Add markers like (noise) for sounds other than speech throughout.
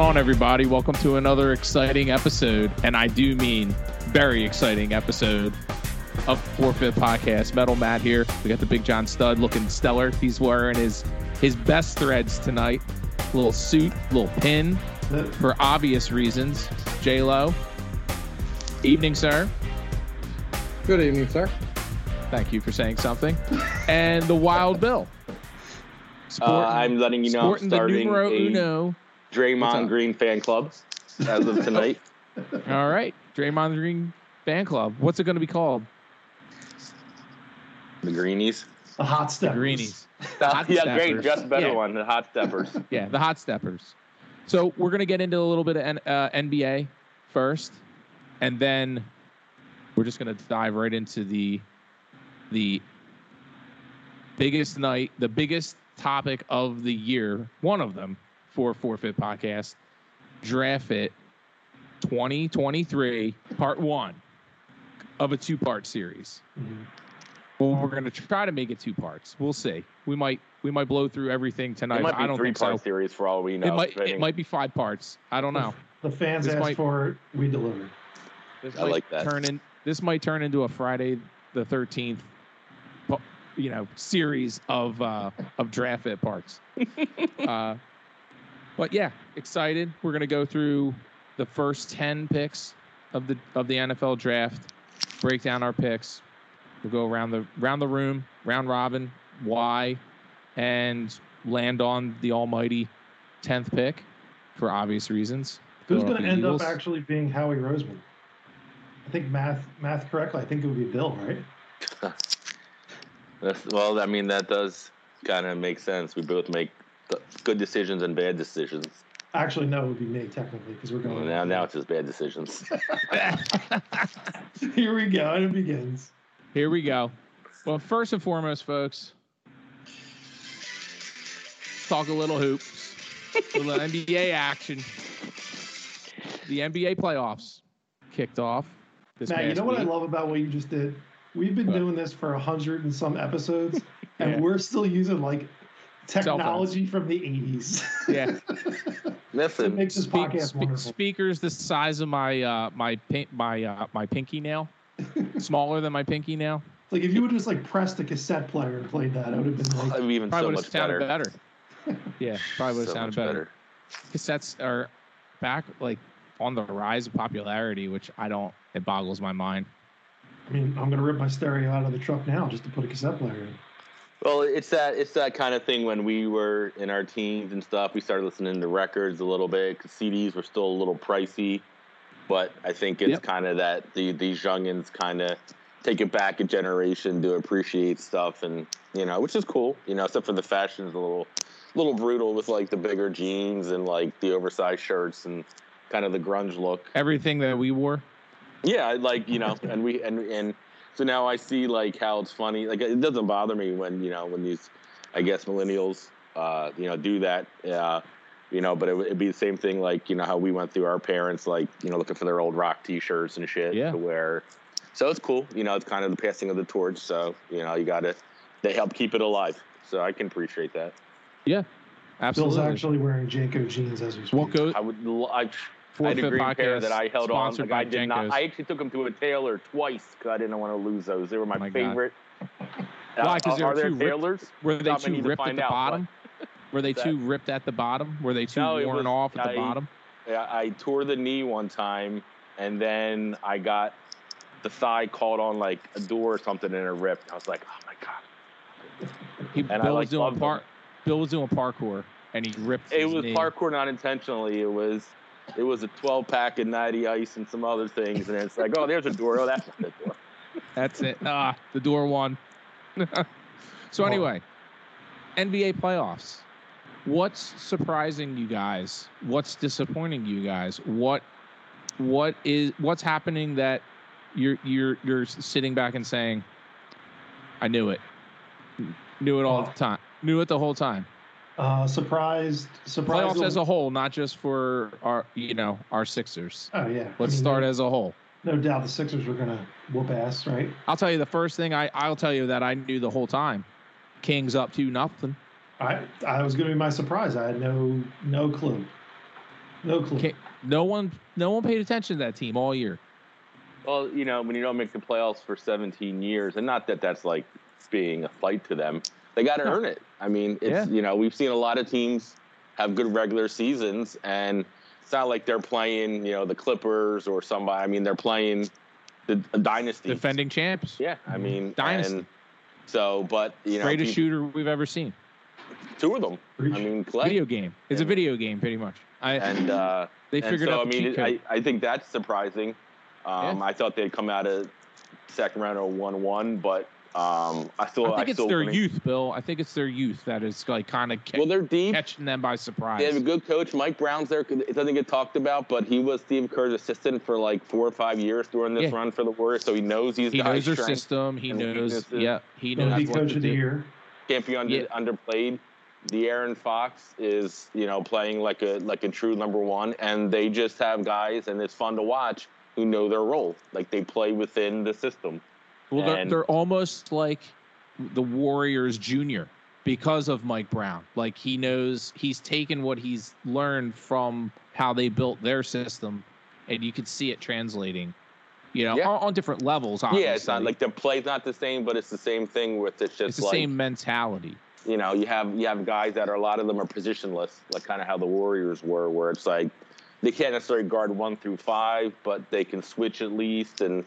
What's going on, everybody? Welcome to another exciting episode, and I do mean very exciting episode of Fourfeit Podcast. Metal Matt here. We got the Big John Stud looking stellar. He's wearing his his best threads tonight. Little suit, little pin, for obvious reasons. J Lo. Evening, sir. Good evening, sir. Thank you for saying something. And the Wild Bill. Uh, I'm letting you know I'm sporting the starting numero a uno. What's Draymond? Green fan club as of tonight. (laughs) All right, Draymond Green fan club. What's it going to be called? the Greenies. The hot The step. Greenies. Hot yeah, Steppers. great. Just better Yeah. one. The Hot Steppers. (laughs) Yeah, the Hot Steppers. So we're going to get into a little bit of N- uh, NBA first, and then we're just going to dive right into the the biggest night, the biggest topic of the year, one of them for Fourfeit Podcast, Draftfeit 2023, Part One of a two-part series. Mhm. Well, we're going to try to make it two parts. We'll see. We might we might blow through everything tonight. It might be I don't three think part so. series for all we know. It might it might be five parts. I don't know. The fans This asked might- for it. We delivered. This I might like that. Turn in this might turn into a Friday the thirteenth, you know, series of uh, of Draftfeit parts. (laughs) uh, but yeah, excited. We're gonna go through the first ten picks of the of the NFL draft, break down our picks. We'll go around the round the room, round robin, why, and land on the almighty tenth pick for obvious reasons. Who's going to end Eagles. up actually being Howie Roseman? I think math math correctly. I think it would be Bill, right? (laughs) That's- well, I mean, that does kind of make sense. We both make th- good decisions and bad decisions. Actually, no, it would be me technically because we're going. Now, now it's just bad decisions. (laughs) Here we go. And it begins. Here we go. Well, first and foremost, folks, talk a little hoops, a little (laughs) NBA action. The NBA playoffs kicked off this Matt, you past know what I love about what you just did? We've been What? doing this for a hundred and some episodes, (laughs) and Yeah. we're still using like phones. Technology from the '80s. (laughs) Yeah. it makes this Spe- podcast spe- wonderful. speakers the size of my uh, my pin- my uh, my pinky nail, (laughs) smaller than my pinky nail. Like if you would just like press the cassette player and played that, it would have been like I'd be even Probably so much sounded better. better. (laughs) Yeah, probably would have So sounded much better. Cassettes are back like on the rise of popularity, which I don't. It boggles my mind. I mean, I'm gonna rip my stereo out of the truck now just to put a cassette player in. Well, it's that it's that kind of thing when we were in our teens and stuff. We started listening to records a little bit because CDs were still a little pricey. But I think it's Yep. kind of that the these youngins kind of take it back a generation to appreciate stuff, and you know, which is cool. You know, except for the fashion's a little little brutal with like the bigger jeans and like the oversized shirts and kind of the grunge look. Everything that we wore. Yeah, like you know, (laughs) and we and and so now I see like how it's funny. Like it doesn't bother me when you know when these, I guess millennials, uh, you know, do that. Uh, you know, but it would it'd be the same thing like you know how we went through our parents like you know looking for their old rock T-shirts and shit Yeah. to wear. So it's cool. You know, it's kind of the passing of the torch. So you know, you got to they help keep it alive. So I can appreciate that. Bill's Absolutely. Bill's actually wearing JNCO jeans as we speak. what goes I would. l- I, I had a green pair that I held on. Like, I did not. I actually took them to a tailor twice because I didn't want to lose those. They were my, Oh my favorite. Why? 'Cause they are were there ripped? tailors? Were they too to ripped at the out, bottom? Were they too ripped at the bottom? Were they too No, worn was- off at the bottom? Yeah, I tore the knee one time, and then I got the thigh caught on like a door or something, and it ripped. I was like, oh my god. He, and I, Bill was doing par- Bill was doing parkour, and he ripped. It was knee. parkour not intentionally. It was. It was a 12 pack of Natty Ice and some other things, and it's like, oh, there's a door. Oh, that's not a door. That's it. Ah, the door won. (laughs) so Oh. anyway, NBA playoffs. What's surprising you guys? What's disappointing you guys? What what is what's happening that you're you're you're sitting back and saying, I knew it. Knew it all the time. Knew it the whole time. Uh, surprised, surprised. Playoffs as a whole, not just for our you know, our Sixers. oh yeah. Let's I mean, start as a whole. No doubt the Sixers were gonna whoop ass, right? I'll tell you the first thing I, I'll tell you that I knew the whole time. Kings up to nothing. I I was gonna be my surprise. I had no no clue. No clue. Can't- no one, no one paid attention to that team all year. Well, you know, when you don't make the playoffs for 17 years, and not that that's like being a fight to them, they got to earn it. I mean, it's Yeah. you know, we've seen a lot of teams have good regular seasons, and it's not like they're playing, you know, the Clippers or somebody. I mean, they're playing the a dynasty. Defending champs, Yeah, I mean, Dynasty. and so, but you know, greatest people- shooter we've ever seen. two of them. I mean, Clay Video game. It's a video game, pretty much. I and. uh they and figured so, out I mean. I, I think that's surprising. Um, Yeah. I thought they'd come out of second round or one-one, but um, I still, I think it's still their wouldn't- youth, Bill. I think it's their youth that is like kind of Well, they're deep. catching them by surprise. They have a good coach. Mike Brown's there. It doesn't get talked about, but he was Steve Kerr's assistant for like four or five years during this Yeah. run for the Warriors, so he knows these he guys' knows their system. He knows. weaknesses. Yeah, he knows be what coach of the year. Can't be under, Yeah. underplayed. De'Aaron Fox is, you know, playing like a like a true number one, and they just have guys, and it's fun to watch who know their role. Like they play within the system. Well, they're, they're almost like the Warriors junior because of Mike Brown. Like he knows he's taken what he's learned from how they built their system, and you could see it translating. You know, Yeah. on, on different levels. Obviously. Yeah, it's not like the play's not the same, but it's the same thing with it's just it's the like same mentality. you know, you have you have guys that are a lot of them are positionless, like kind of how the Warriors were, where it's like they can't necessarily guard one through five, but they can switch at least, and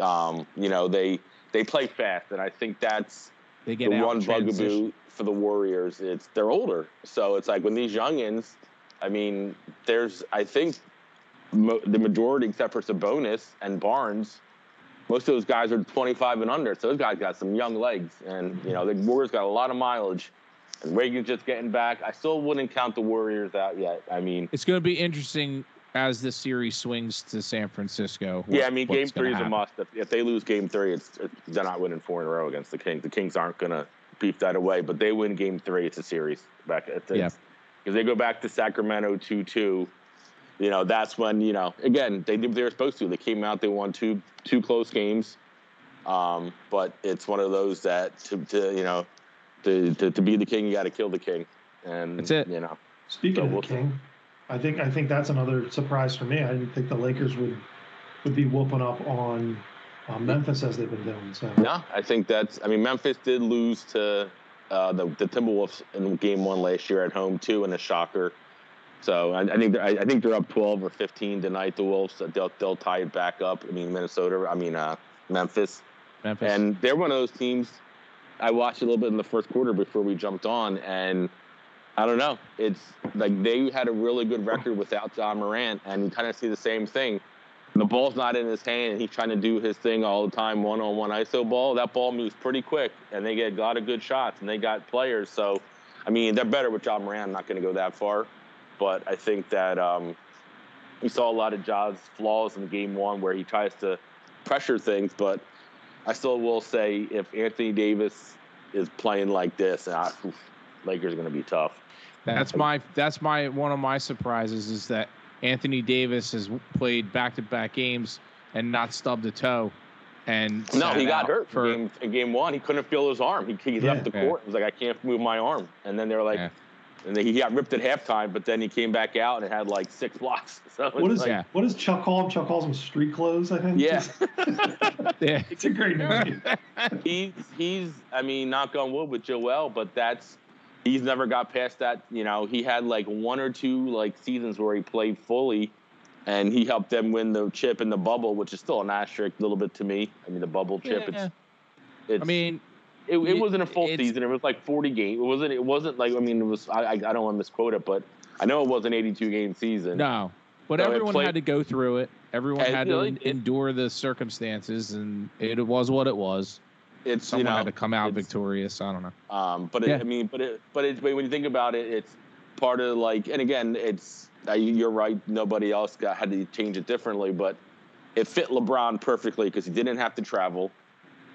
um, you know they they play fast, and I think that's They get the one bugaboo for the Warriors. It's they're older, so it's like when these youngins, I mean, there's I think mo- the majority, except for Sabonis and Barnes, most of those guys are 25 and under. So those guys got some young legs, and you know the Warriors got a lot of mileage. And Reagan's just getting back. I still wouldn't count the Warriors out yet. I mean, It's going to be interesting as the series swings to San Francisco. yeah, I mean, Game Three is a must. If, if they lose Game Three, it's, it's they're not winning four in a row against the Kings. The Kings aren't gonna beef that away, but they win Game Three. It's a series back. It's, Yeah. If they go back to Sacramento two two, you know that's when you know again they did what they were supposed to. They came out, they won two two close games, um, but it's one of those that to, to you know to, to to be the king, you got to kill the king, and That's it. You know, Speaking So of the we'll- king, I think I think that's another surprise for me. I didn't think the Lakers would would be whooping up on uh, Memphis as they've been doing. So No, I think that's. I mean, Memphis did lose to uh, the the Timberwolves in Game One last year at home too, in a shocker. So I, I think they're, I, I think they're up twelve or fifteen tonight. The Wolves they'll they'll tie it back up. I mean Minnesota. I mean uh, Memphis, Memphis. and they're one of those teams. I watched a little bit in the first quarter before we jumped on, and I don't know. It's like they had a really good record without Ja Morant, and you kind of see the same thing. The ball's not in his hand, and he's trying to do his thing all the time, one-on-one ISO ball. That ball moves pretty quick, and they get a lot of good shots, and they got players. So, I mean, they're better with Ja Morant. I'm not going to go that far, but I think that um, we saw a lot of Ja's flaws in Game One where he tries to pressure things, but I still will say if Anthony Davis is playing like this, oof, Lakers are going to be tough. That's my that's my one of my surprises is that Anthony Davis has played back to back games and not stubbed a toe. And No, he got hurt for in game, game one. He couldn't feel his arm. He, he Yeah. left the Yeah. court. He was like, I can't move my arm. And then they were like, Yeah. and then he got ripped at halftime, but then he came back out and had like six blocks. (laughs) So what it's is like, Yeah. what does Chuck call them? Chuck calls him street clothes. I think. Yeah. yeah. (laughs) it's a great name. (laughs) he's he's I mean, knock on wood with Joel, but that's he's never got past that. You know, he had like one or two like seasons where he played fully, and he helped them win the chip in the bubble, which is still an asterisk a little bit to me. I mean, the bubble chip. Yeah. It's, it's I mean, it, it it- wasn't a full season. It was like forty games. It wasn't. It wasn't like I mean, it was. I I, I don't want to misquote it, but I know it was an eighty-two game season. no. But So everyone played- had to go through it. Everyone had to it- endure the circumstances, and it was what it was. It's Someone you know had to come out victorious. I don't know. Um, but it, Yeah. I mean, but it, but it, but when you think about it, it's part of like, and again, it's uh, you're right. Nobody else got had to change it differently, but it fit LeBron perfectly because he didn't have to travel.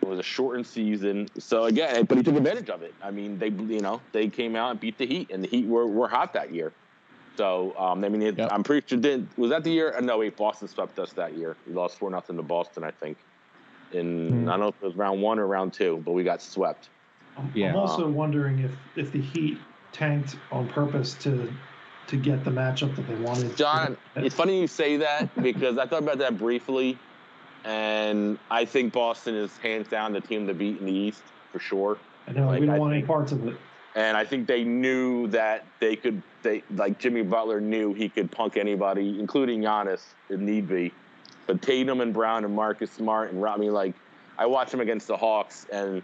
It was a shortened season, so again, but he took advantage of it. I mean, they you know they came out and beat the Heat, and the Heat were, were hot that year. So um, I mean, it, Yep. I'm pretty sure did was that the year? Uh, No, wait, Boston swept us that year. We lost four nothing to Boston, I think. In Hmm. I don't know if it was round one or round two, but we got swept. I'm, Yeah. I'm also wondering if if the Heat tanked on purpose to to get the matchup that they wanted. John, it's funny you say that because I thought about that briefly, and I think Boston is hands down the team to beat in the East for sure. I know like, we don't I want any parts of it. And I think they knew that they could. They like Jimmy Butler knew he could punk anybody, including Giannis, if need be. But Tatum and Brown and Marcus Smart and I mean, like I watched them against the Hawks, and the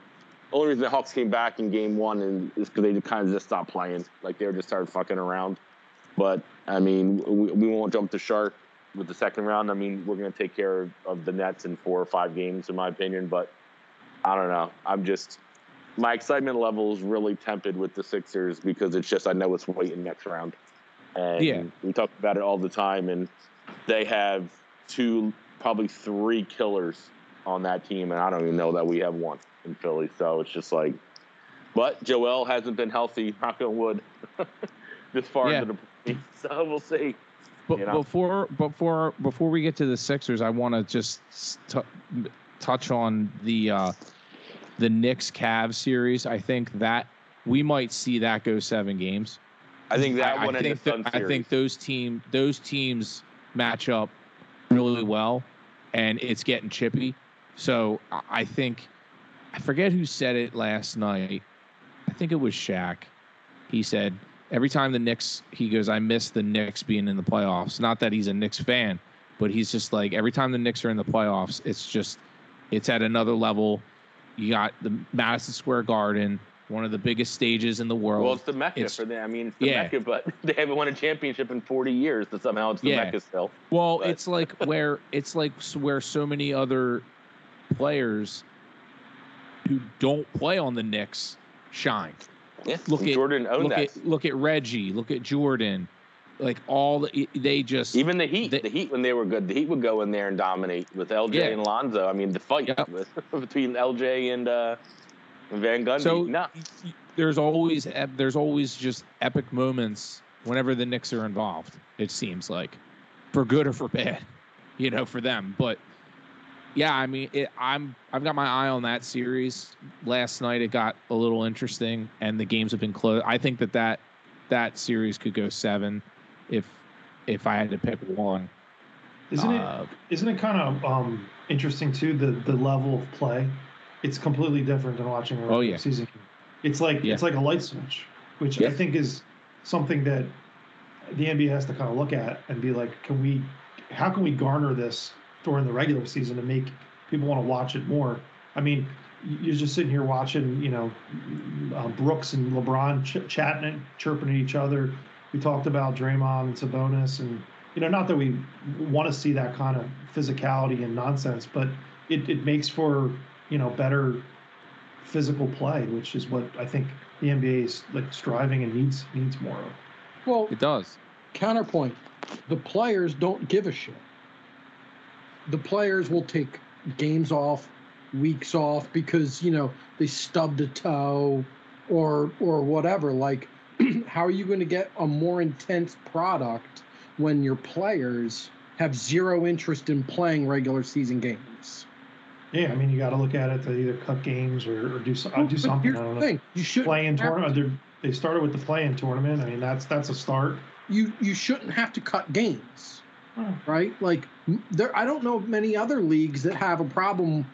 only reason the Hawks came back in Game One and is because they kind of just stopped playing, like they were just started fucking around. But I mean, we, we won't jump the shark with the second round. I mean, we're going to take care of, of the Nets in four or five games, in my opinion. But I don't know. I'm just my excitement level is really tempered with the Sixers because it's just I know it's waiting next round, and Yeah. we talk about it all the time. And they have two, probably three killers on that team, and I don't even know that we have one in Philly. So it's just like, but Joel hasn't been healthy. Knock on wood. (laughs) this far Yeah. into the (laughs) so we'll see. But You know? before before before we get to the Sixers, I want to just t- touch on the uh, the Knicks Cavs series. I think that we might see that go seven games. I think that I, one I think that- I think those team those teams match up really well, and it's getting chippy. So I- think I forget who said it last night. I think it was Shaq. He said every time the Knicks, he goes, I miss the Knicks being in the playoffs. Not that he's a Knicks fan, but he's just like every time the Knicks are in the playoffs, it's just it's at another level. You got the Madison Square Garden, one of the biggest stages in the world. Well, it's the Mecca It's- for them. I mean, it's the yeah. Mecca, but (laughs) they haven't won a championship in 40 years. But somehow it's the Yeah. Mecca still. Well, But- it's like (laughs) where it's like where so many other players who don't play on the Knicks shine. Yeah, Look at- Jordan owned Look that. at look at Reggie, look at Jordan, like all the, they just Even the Heat, they- the Heat when they were good, the Heat would go in there and dominate with LJ Yeah. and Lonzo. I mean, the fight Yep. with, (laughs) between LJ and uh, Van Gundy. So no, y- y- there's always there's always just epic moments whenever the Knicks are involved. It seems like, for good or for bad, (laughs) you know, for them. But yeah, I mean, it, I'm I've got my eye on that series. Last night it got a little interesting, and the games have been close. I think that that that series could go seven, if if I had to pick one. Isn't it? Uh, Isn't it kind of um, interesting too? The the level of play, it's completely different than watching a regular Oh, yeah. season. It's like Yeah. it's like a light switch, which I think is something that the NBA has to kind of look at and be like, can we, how can we garner this during the regular season to make people want to watch it more? I mean, you're just sitting here watching, you know, uh, Brooks and LeBron ch- chatting, and chirping at each other. We talked about Draymond and Sabonis, and you know, not that we want to see that kind of physicality and nonsense, but it, it makes for you know better physical play, which is what I think the NBA is like striving and needs needs more of. Well, it does. counterpoint the players don't give a shit. The players will take games off, weeks off because, you know, they stubbed a toe or or whatever. Like (clears throat) how are you going to get a more intense product when your players have zero interest in playing regular season games? Yeah, I mean, you got to look at it to either cut games or, or do so, uh, Well, do something. Here's I don't the know. thing: you should Play-in tournament. they're- started with the play-in tournament. I mean, that's that's a start. you you shouldn't have to cut games. Oh. right? Like there, I don't know many other leagues that have a problem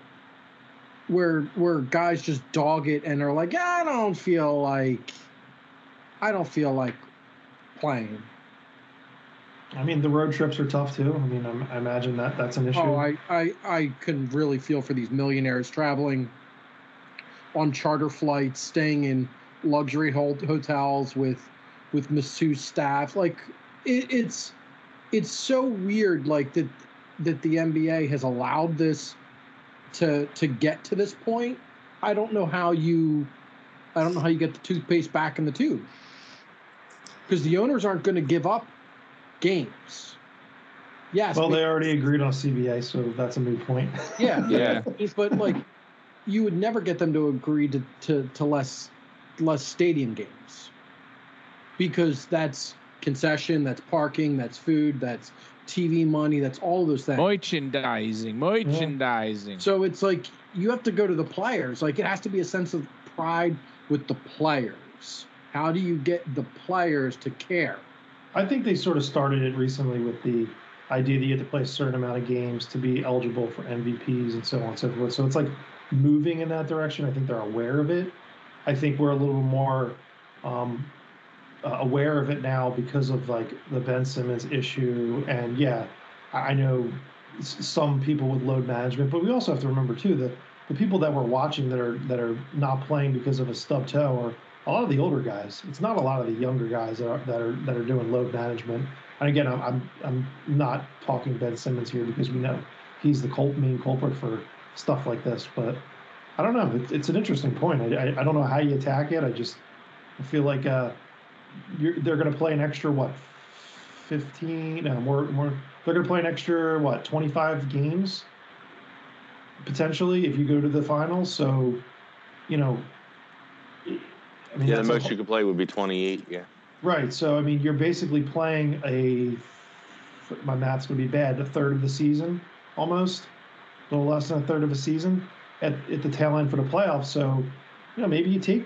where where guys just dog it and are like, I don't feel like, I don't feel like playing. I mean, the road trips are tough too. I mean, I'm, I imagine that that's an issue. Oh, I, I I can really feel for these millionaires traveling on charter flights, staying in luxury hotels with with masseuse staff. Like it, it's it's so weird, like that that the NBA has allowed this to to get to this point. I don't know how you I don't know how you get the toothpaste back in the tube because the owners aren't going to give up games. Yes, well, we- they already agreed on CBA, so that's a moot point. (laughs) yeah, Yeah. (laughs) but like you would never get them to agree to, to, to less less stadium games because that's concession that's parking that's food that's tv money that's all those things Merchandising, merchandising. so it's like you have to go to the players like it has to be a sense of pride with the players how do you get the players to care I think they sort of started it recently with the idea that you have to play a certain amount of games to be eligible for MVPs and so on and so forth. So it's like moving in that direction. I think they're aware of it. I think we're a little more um, uh, aware of it now because of like the Ben Simmons issue. And yeah, I I know s- some people with load management, but we also have to remember too that the people that we're watching that are that are not playing because of a stub toe are a lot of the older guys. It's not a lot of the younger guys that are that are, that are doing load management. And again, I'm, I'm I'm not talking Ben Simmons here because we know he's the cult, main culprit for stuff like this. But I don't know. It's, it's an interesting point. I, I, I don't know how you attack it. I just I feel like uh, they're going to play an extra what, fifteen? No, more more. They're going to play an extra what, twenty five games potentially if you go to the finals. So, you know, I mean, Yeah, the that's (laughs) a most you could play would be 28. Yeah. Right. So I mean, you're basically playing a. My math's gonna be bad. A third of the season, almost, a little less than a third of a season at, at the tail end for the playoffs. So, you know, maybe you take,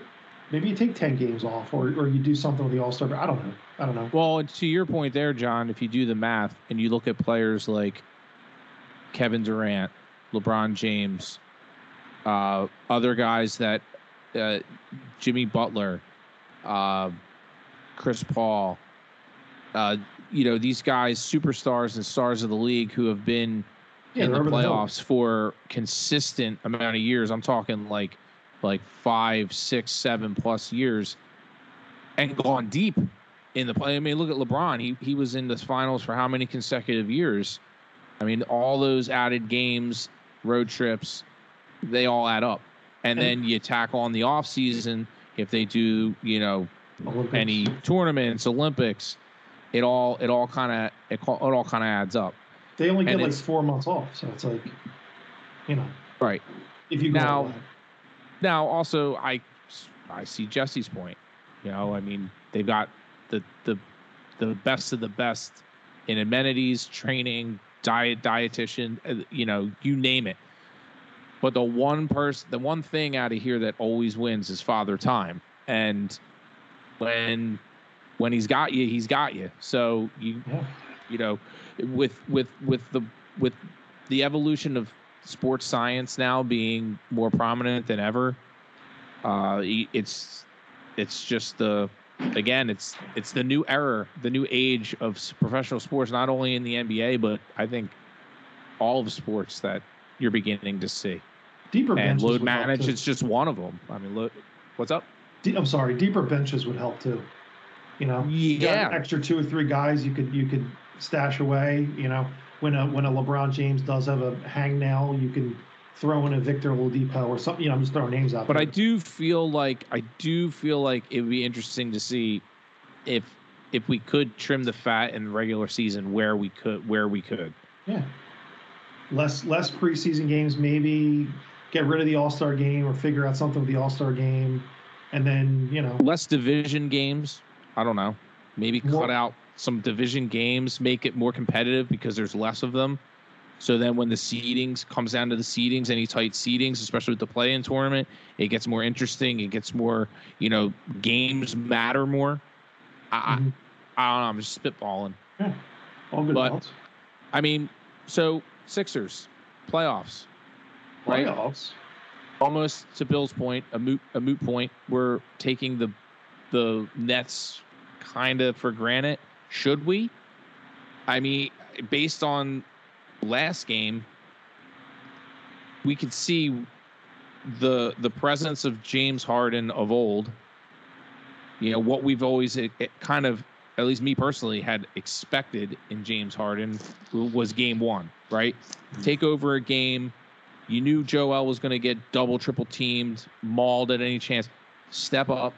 maybe you take ten games off, or or you do something with the All Star. I don't know. I don't know. Well, to your point there, John, if you do the math and you look at players like Kevin Durant, LeBron James, uh, other guys that uh, Jimmy Butler, uh, Chris Paul, uh, you know, these guys, superstars and stars of the league who have been Yeah, in the they're the playoffs for consistent amount of years. I'm talking like like five, six, seven plus years, and gone deep in the play. I mean, look at LeBron. He he was in the finals for how many consecutive years? I mean, all those added games, road trips, they all add up. And then you tackle on the off season if they do, you know, Olympics. any tournaments, Olympics, it all it all kind of it, it all kind of adds up. They only get and like four months off, so it's like, you know, Right. if you Now- Now, also, I I see Jesse's point. You know, I mean, they've got the the the best of the best in amenities, training, diet, dietitian. uh, You know, you name it. But the one person, the one thing out of here that always wins is father time. And when when he's got you, he's got you. So you Yeah. you know, with with with the with the evolution of sports science now being more prominent than ever, uh, it's it's just the again it's it's the new era, the new age of professional sports, not only in the NBA but I think all of sports that you're beginning to see. Deeper And benches load manage, it's just one of them. I mean, look, what's up? De- I'm sorry, deeper benches would help too. You know, You got Yeah, an extra two or three guys you could you could stash away. You know, when a when a LeBron James does have a hangnail, you can throw in a Victor Oladipo or something. You know, I'm just throwing names out. But there. I do feel like I do feel like it would be interesting to see if if we could trim the fat in the regular season where we could where we could. yeah, less less preseason games, maybe get rid of the All Star game or figure out something with the All Star game, and then you know, Less division games. I don't know. Maybe More- cut out some division games, make it more competitive because there's less of them. So then when the seedings comes down to the seedings, any tight seedings, especially with the play-in tournament, it gets more interesting. It gets more, you know, games matter more. I, Mhm. I, I don't know. I'm just spitballing. all good but- thoughts. I mean, so Sixers playoffs, right? Playoffs. Almost to Bill's point, a moot a moot point. We're taking the the Nets kind of for granted. Should we? I mean, based on last game, we could see the the presence of James Harden of old. You know what we've always it, it kind of, at least me personally, had expected in James Harden was Game One, right? Take over a game. You knew Joel was going to get double, triple teamed, mauled at any chance. Step up,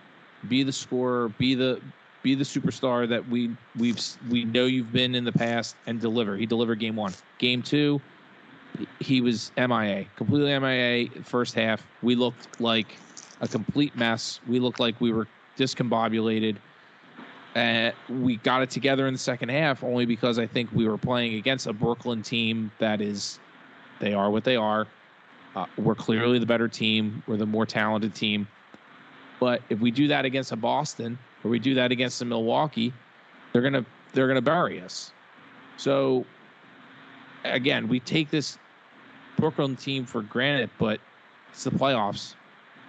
be the scorer, be the be the superstar that we we've we know you've been in the past, and deliver. He delivered game one. Game two, he was MIA, completely MIA. First half, we looked like a complete mess. We looked like we were discombobulated. Uh, we got it together in the second half only because I think we were playing against a Brooklyn team that is, they are what they are. Uh, we're clearly the better team. We're the more talented team. But if we do that against a Boston or we do that against a Milwaukee, they're gonna they're to bury us. So again, we take this Brooklyn team for granted, but it's the playoffs.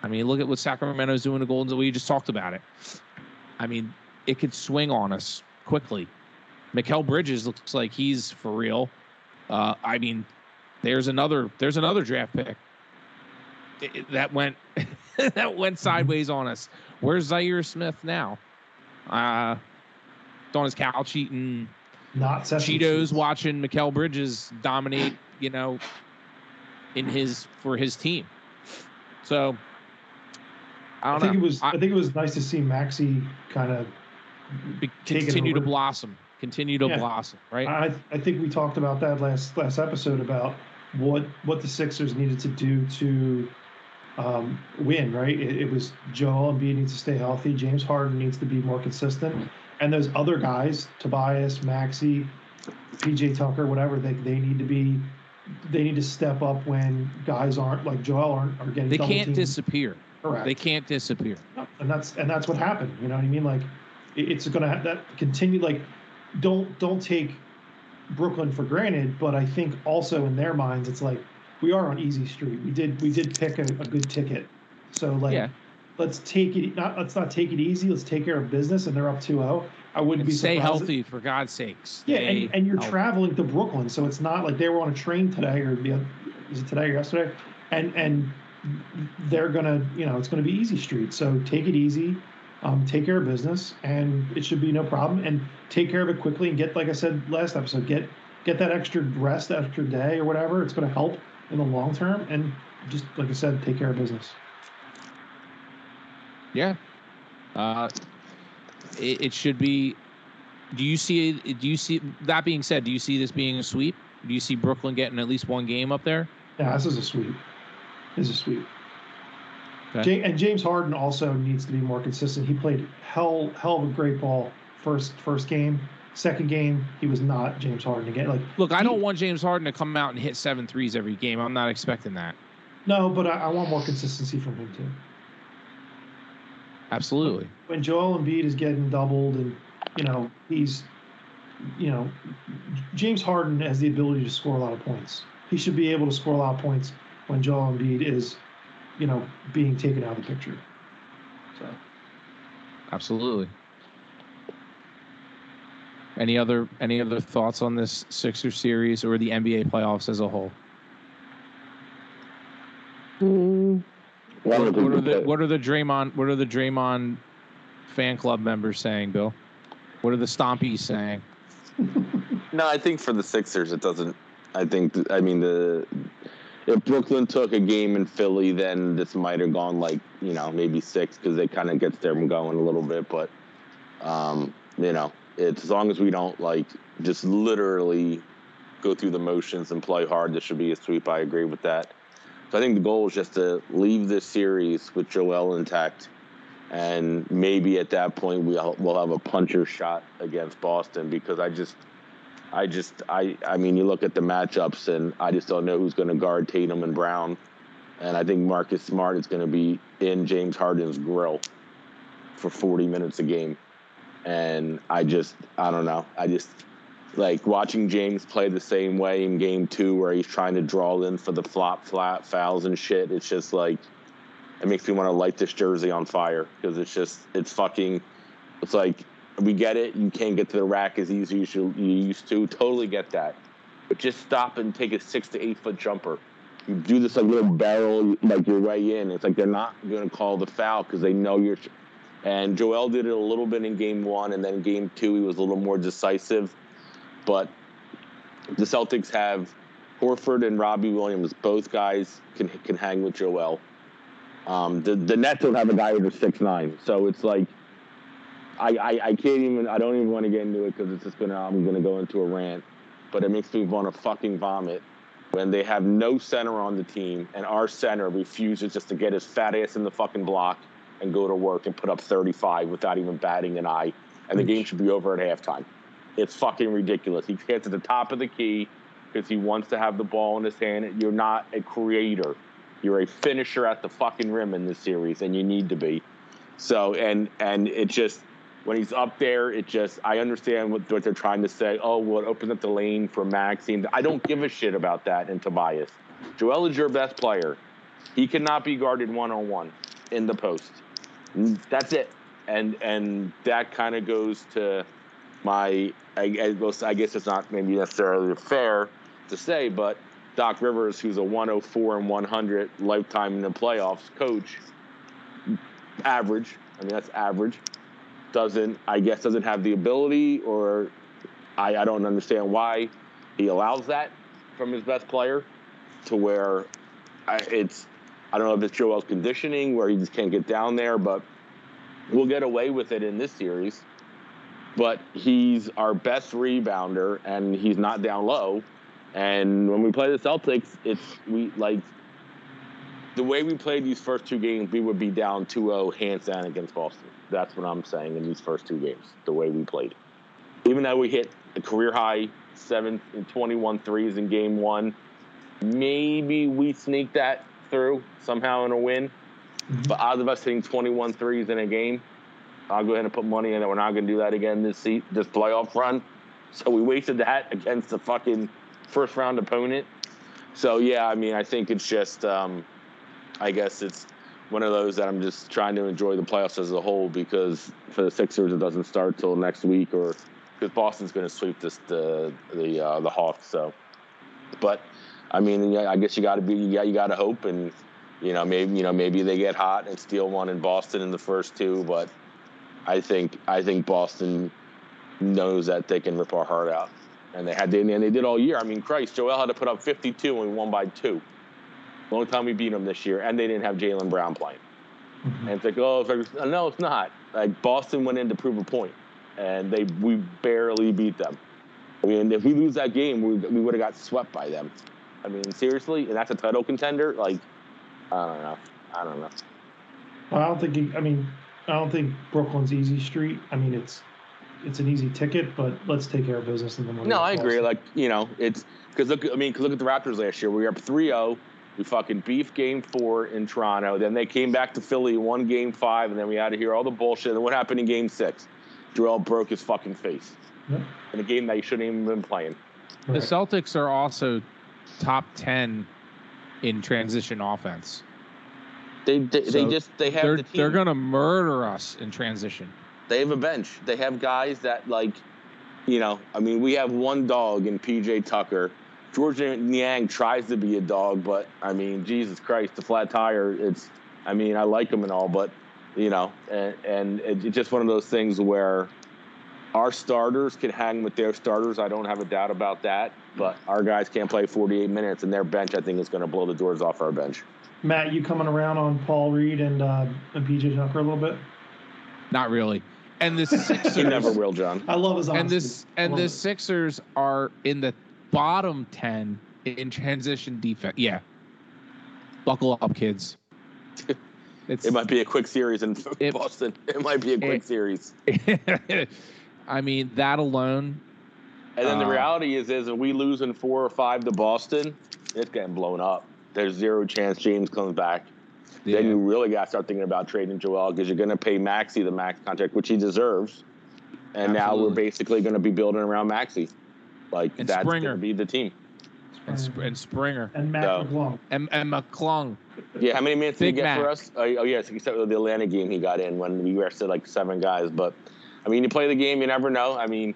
I mean, look at what Sacramento's doing to Golden. State. We just talked about it. I mean, it could swing on us quickly. Mikal Bridges looks like he's for real. Uh, I mean, there's another there's another draft pick that went (laughs) that went sideways on us. Where's Zhaire Smith now? Uh, on his couch eating Not Cheetos, watching Mikal Bridges dominate. You know, in his for his team. So I I don't think know. it was. I, I- think it was nice to see Maxey kind of. Be- continue to blossom. Continue to Yeah. blossom. Right. I I think we talked about that last last episode about what what the Sixers needed to do to um, win. Right. It, it was Joel Embiid needs to stay healthy. James Harden needs to be more consistent, and those other guys, Tobias, Maxey, PJ Tucker, whatever, they they need to be. They need to step up when guys aren't like Joel aren't are getting. they can't teamed. disappear. Correct. They can't disappear. and that's and that's what happened. You know what I mean? Like, it- it's gonna have that continue. Like, don't don't take Brooklyn for granted, but I think also in their minds, it's like we are on easy street. We did we did pick a, a good ticket, so like. Yeah. Let's take it. Not let's not take it easy. Let's take care of business, and they're up 2-0. I wouldn't And be stay surprised- healthy for God's sakes. Yeah, and, and you're healthy. traveling to Brooklyn, so it's not like they were on a train today or the is it today or yesterday, and and they're gonna you know it's gonna be easy street. So take it easy, um, take care of business, and it should be no problem. And take care of it quickly and get like I said last episode, get get that extra rest, extra day or whatever. It's gonna help in the long term, and just like I said, take care of business. Yeah. Uh, it, it should be. Do you see? Do you see? That being said, do you see this being a sweep? Do you see Brooklyn getting at least one game up there? Yeah, this is a sweep. This is a sweep. Okay. And James Harden also needs to be more consistent. He played hell hell of a great ball first first game. Second game, he was not James Harden again. Like Look, I He- don't want James Harden to come out and hit seven threes every game. I'm not expecting that. no, but I, I want more consistency from him too. Absolutely. When Joel Embiid is getting doubled, and you know he's, you know, James Harden has the ability to score a lot of points. He should be able to score a lot of points when Joel Embiid is, you know, being taken out of the picture. So. Absolutely. Any other any other thoughts on this Sixer series or the NBA playoffs as a whole? Mm. One What, of the what are the what are the Draymond what are the Draymond fan club members saying, Bill? What are the Stompies saying? (laughs) No, I think for the Sixers, it doesn't. I think. I mean, the if Brooklyn took a game in Philly, then this might have gone like you know maybe six because it kind of gets them going a little bit. But um, you know, it's as long as we don't like just literally go through the motions and play hard, this should be a sweep. I agree with that. So I think the goal is just to leave this series with Joel intact, and maybe at that point we'll we'll have a puncher shot against Boston because I just. I just, I, I mean, you look at the matchups, and I just don't know who's going to guard Tatum and Brown, and I think Marcus Smart is going to be in James Harden's grill for 40 minutes a game, and I just, I don't know, I just like watching James play the same way in Game Two, where he's trying to draw in for the flop, flat fouls and shit. It's just like, it makes me want to light this jersey on fire because it's just, it's fucking, it's like we get it. You can't get to the rack as easy as you, used to. Totally get that. But just stop and take a six to eight foot jumper. You do this like little barrel, like your way in. It's like they're not going to call the foul because they know you're. And Joel did it a little bit in game one, and then game two he was a little more decisive. But the Celtics have Horford and Robbie Williams. Both guys can can hang with Joel. Um, the the Nets don't have a guy over six nine, so it's like I, I, I can't even I don't even want to get into it because it's just gonna I'm gonna go into a rant, but it makes me want to fucking vomit when they have no center on the team and our center refuses just to get his fat ass in the fucking block and go to work and put up 35 without even batting an eye, and the game should be over at halftime. It's fucking ridiculous. He gets at the top of the key because he wants to have the ball in his hand. You're not a creator. You're a finisher at the fucking rim in this series, and you need to be. So and and it just when he's up there, it just I understand what, what they're trying to say. Oh, well, it opens up the lane for Maxine. I don't give a shit about that and Tobias. Joel is your best player. He cannot be guarded one on one in the post. That's it. And and that kind of goes to my I, I guess I guess it's not maybe necessarily fair to say, but Doc Rivers, who's a 104 and 100 lifetime in the playoffs coach, average. I mean that's average. Doesn't I guess doesn't have the ability, or I, I don't understand why he allows that from his best player, to where I, it's I don't know if it's Joel's conditioning where he just can't get down there, but we'll get away with it in this series. But he's our best rebounder, and he's not down low. And when we play the Celtics, it's we like the way we played these first two games, we would be down 2-0 hands down against Boston. That's what I'm saying in these first two games, the way we played. Even though we hit a career high seven and 21 threes in game one, maybe we sneak that through somehow in a win. Mhm. But odds of us hitting 21 threes in a game, I'll go ahead and put money in that we're not going to do that again this seat, this playoff run. So we wasted that against the fucking first round opponent. So yeah, I mean, I think it's just, um, I guess it's one of those that I'm just trying to enjoy the playoffs as a whole because for the Sixers it doesn't start till next week or because Boston's going to sweep this the the uh, the Hawks. So, but I mean, yeah, I guess you got to be got you got to hope and you know maybe you know maybe they get hot and steal one in Boston in the first two, but I think I think Boston knows that they can rip our heart out, and they had and they did all year. I mean, Christ, Joel had to put up 52 and we won by two. Long time we beat them this year, and they didn't have Jalen Brown playing. Mhm. And it's like, oh, it's like, no, it's not. Like Boston went in to prove a point, and they we barely beat them. I mean, if we lose that game, we, we would have got swept by them. I mean, seriously, and that's a title contender. Like, I don't know. I don't know. I don't think. He, I mean, I don't think Brooklyn's easy street. I mean, it's it's an easy ticket, but let's take care of business and then we'll No, I agree. Boston. Like, you know, it's because look. I mean, 'cause look at the Raptors last year. We were up 3-0. We fucking beefed game four in Toronto. Then they came back to Philly, won game five, and then we had to hear all the bullshit. And what happened in game six? Joel broke his fucking face Yep. in a game that he shouldn't even been playing. The Right. Celtics are also top 10 in transition offense. They they, they just they have They're the team. they're going to murder us in transition. They have a bench. They have guys that like, you know, I mean, we have one dog in PJ Tucker. Georges Niang tries to be a dog, but I mean, Jesus Christ, the flat tire. It's, I mean, I like him and all, but you know, and, and it's just one of those things where our starters can hang with their starters. I don't have a doubt about that. But our guys can't play 48 minutes, and their bench, I think, is going to blow the doors off our bench. Matt, you coming around on Paul Reed and uh, and PJ Tucker a little bit? Not really. And the Sixers (laughs) He never will, John. I love his honesty. and this and love the it. Sixers are in the bottom 10 in transition defense. Yeah. Buckle up, kids. (laughs) It's It might be a quick series in It- (laughs) Boston. It might be a quick it- series. (laughs) I mean, that alone And then the Uh, reality is, is if we lose in four or five to Boston, it's getting blown up. There's zero chance James comes back. Then you really got to start thinking about trading Joel because you're going to pay Maxey the max contract, which he deserves. And now we're basically going to be building around Maxey. Like And that's going Springer. to be the team. and, Sp- and Springer and Matt No. McClung. and, and McClung. Yeah, how many minutes did he Big get for us? Oh, oh yes, except for the Atlanta game he got in when we rested like seven guys. But I mean, you play the game, you never know. I mean,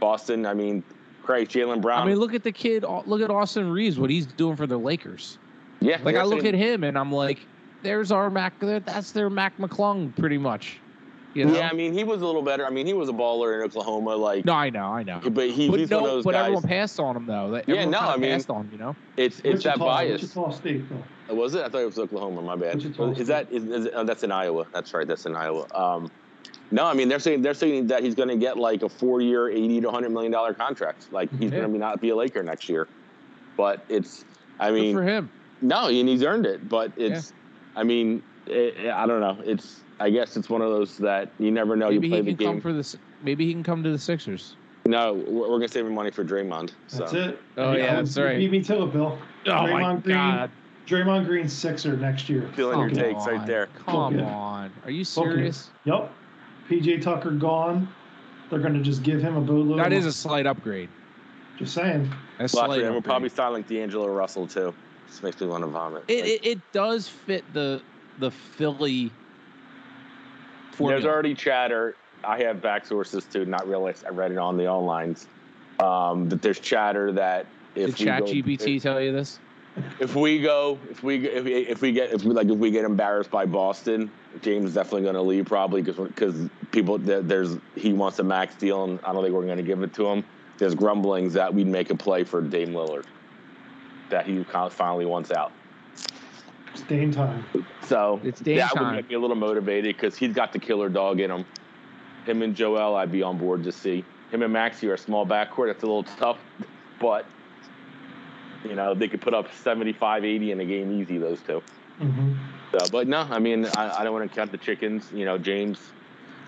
Boston. I mean, Christ, Jalen Brown. I mean, look at the kid. Look at Austin Reaves. What he's doing for the Lakers. yeah, Like I look saying- at him and I'm like, there's our Mac. That's their Mac McClung, pretty much. You know? Yeah, I mean, he was a little better. I mean, he was a baller in Oklahoma. Like, No, I know, I know. but he, But he's no, one of those but guys. everyone passed on him though. That Yeah, no, kinda I mean- passed on. You know. It's it's that bias. Wichita State, though. Was it? I thought it was Oklahoma. My bad. Wichita Is that is, is oh, that's in Iowa? That's right. That's in Iowa. Um, no, I mean they're saying they're saying that he's going to get like a four-year, eighty to hundred million dollar contract. Like he's Yeah. going to be not be a Laker next year. But it's, I mean, Good mean, for him. no, and he's earned it. But it's, yeah. I mean, it, I don't know. It's, I guess it's one of those that you never know. Maybe you play he the can come for this. Maybe he can come to the Sixers. no, we're, we're going to save him money for Draymond. So. That's it. Oh, yeah, that's you right. Beat me to it, Bill. Oh my Green. God! Draymond Green Sixer next year. Feeling your Come takes right there. Come Okay. on. Are you Okay. serious? Yep. PJ Tucker gone, they're going to just give him a boatload. That of a slight upgrade. just saying. That's slight year, and we're upgrade. probably sign like D'Angelo Russell too. This makes me want to vomit. It, Like, it, it does fit the the Philly There's already chatter. I have back sources too. Not realize I read it on the onlines. Um, that there's chatter that if Did ChatGPT tell you this? if we go, if we if we, if we get if we like if we get embarrassed by Boston, James is definitely going to leave probably because because people there- there's he wants a max deal and I don't think we're going to give it to him. There's grumblings that we'd make a play for Dame Lillard that he finally wants out. It's Dame time. So It's Dame that would make me a little motivated because he's got the killer dog in him. Him and Joel, I'd be on board to see. Him and Maxey are a small backcourt. That's a little tough, but you know they could put up 75, 80 in a game easy. Those two. hmm So, but no, I mean I, I don't want to count the chickens. You know, James,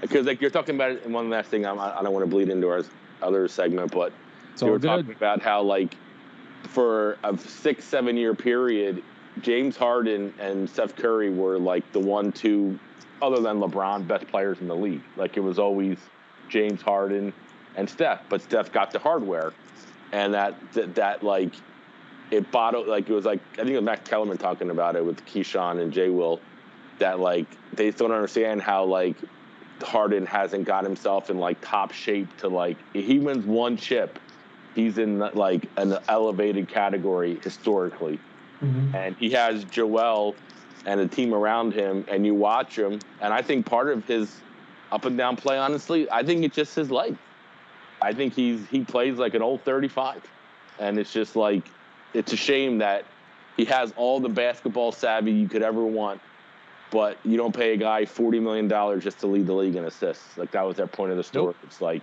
because like you're talking about it. And one last thing, I, I don't want to bleed into our other segment, but It's you all were talking about how like for a six seven year period james harden and steph curry were like the one two other than lebron best players in the league like it was always james harden and steph but steph got the hardware and that that, that like it bottled like it was like i think it was max kellerman talking about it with keyshawn and jay will that like they don't understand how like harden hasn't got himself in like top shape to like he wins one chip he's in like an elevated category historically. Hmm And he has Joel and a team around him, and you watch him. And I think part of his up and down play, honestly, I think it's just his life. I think he's he plays like an old 35, and it's just like it's a shame that he has all the basketball savvy you could ever want, but you don't pay a guy 40 million dollars just to lead the league in assists. Like that was their point of the story. It's like.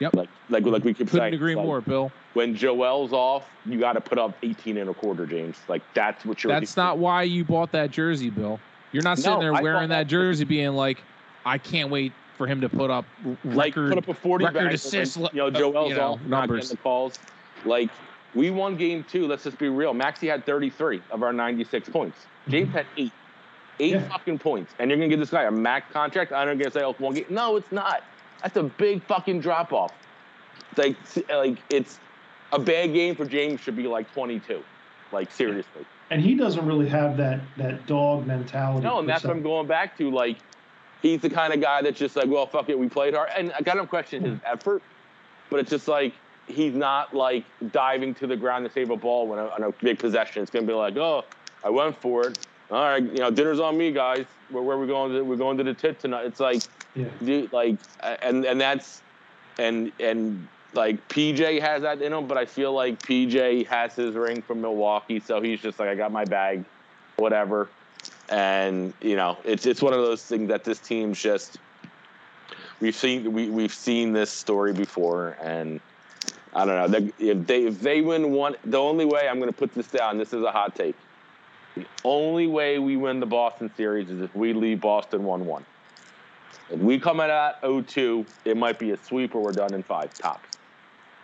Yep. Like, like, like we keep Couldn't saying, agree like, more, Bill. when Joel's off, you got to put up 18 and a quarter, James. Like that's what you're. That's not why you bought that jersey, Bill. You're not sitting No, there wearing that that jersey being like, I can't wait for him to put up r- like record. put up a 40 record back, and assist, then, You know, uh, Joel's you know, off, not numbers. the calls. Like we won game two. Let's just be real. Maxey had 33 of our 96 points. James had eight, eight Yeah. fucking points, and you're gonna give this guy a max contract. I'm not gonna say, oh, one game. No, it's not. That's a big fucking drop off. Like, like it's a bad game for James should be like 22. Like seriously. And he doesn't really have that that dog mentality. No, and that's se. Uh, what I'm going back to. Like, he's the kind of guy that's just like, well, fuck it, we played hard. And I got him question his hmm. effort, but it's just like he's not like diving to the ground to save a ball when a, on a big possession. It's gonna be like, oh, I went for it. All right, you know, dinner's on me, guys. Where, where we going? To, we're going to the tit tonight. It's like, Yeah. dude, like, and and that's and and like PJ has that in him, but I feel like PJ has his ring from Milwaukee, so he's just like, I got my bag, whatever. And you know, it's it's one of those things that this team's just we've seen we we've seen this story before, and I don't know they, if they if they win one, the only way I'm going to put this down. This is a hot take. The only way we win the Boston series is if we leave Boston one one. If we come out at 0-2, it might be a sweep or we're done in five tops.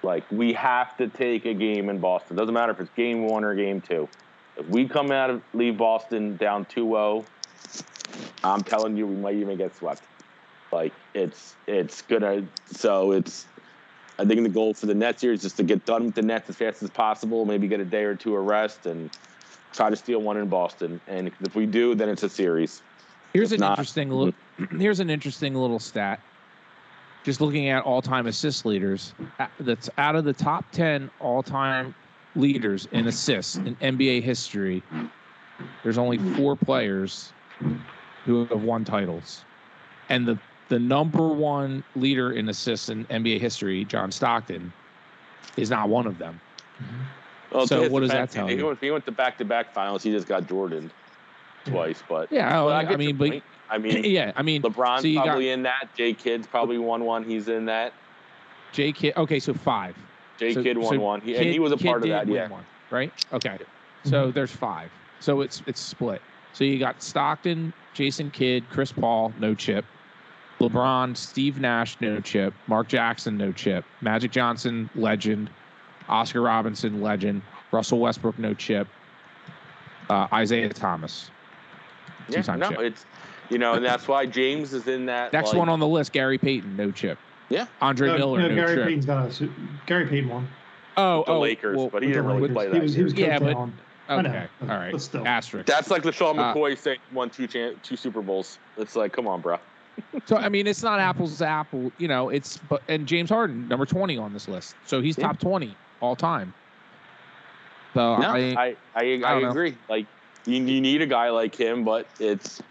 Like we have to take a game in Boston. Doesn't matter if it's game one or game two. If we come out of leave Boston down 2-0, I'm telling you, we might even get swept. Like it's it's gonna. So it's. I think the goal for the Nets here is just to get done with the Nets as fast as possible. Maybe get a day or two of rest and try to steal one in Boston. And if we do, then it's a series. Here's If an not- interesting mm-hmm. little. Here's an interesting little stat. Just looking at all-time assist leaders, that's out of the top ten all-time leaders in assists in NBA history. There's only four players who have won titles, and the the number one leader in assists in NBA history, John Stockton, is not one of them. Mm-hmm. Well, So to what does that tell he you? Went, he went to back-to-back finals. He just got Jordan twice, but Yeah, But I, get I mean, but. I (clears throat) mean, yeah, I mean, LeBron's so you got- probably in that. Jay Kidd's probably won one. He's in that. J. Kidd. Okay, so five. Jay So- Kidd won so one, he, and he was a Kid part of that. Yeah, one, right? Okay. So mm-hmm. there's five. So it's it's split. So you got Stockton, Jason Kidd, Chris Paul, no chip. LeBron, Steve Nash, no chip. Mark Jackson, no chip. Magic Johnson, legend. Oscar Robertson, legend. Russell Westbrook, no chip. Uh, Isiah Thomas, yeah. Two-time No, chip. it's You know, and that's why James is in that. Next like, one on the list, Gary Payton, no chip. Yeah. Andre No, Miller, no, no, Gary chip. Payton's got a su- Gary Payton won. oh, the oh, Lakers, well, but he didn't really Lakers. play He that. was, he was year. Yeah, but- on. I know, okay, all right. but still. Asterisk. That's like LeSean Uh, McCoy saying won two chan- two Super Bowls. It's like, come on, bro. (laughs) So I mean, it's not apples to apple. You know, it's but and James Harden, number twenty on this list, so he's Yeah. top twenty all time. So No, I, I I, I, don't know. agree. Like you, you need a guy like him, but it's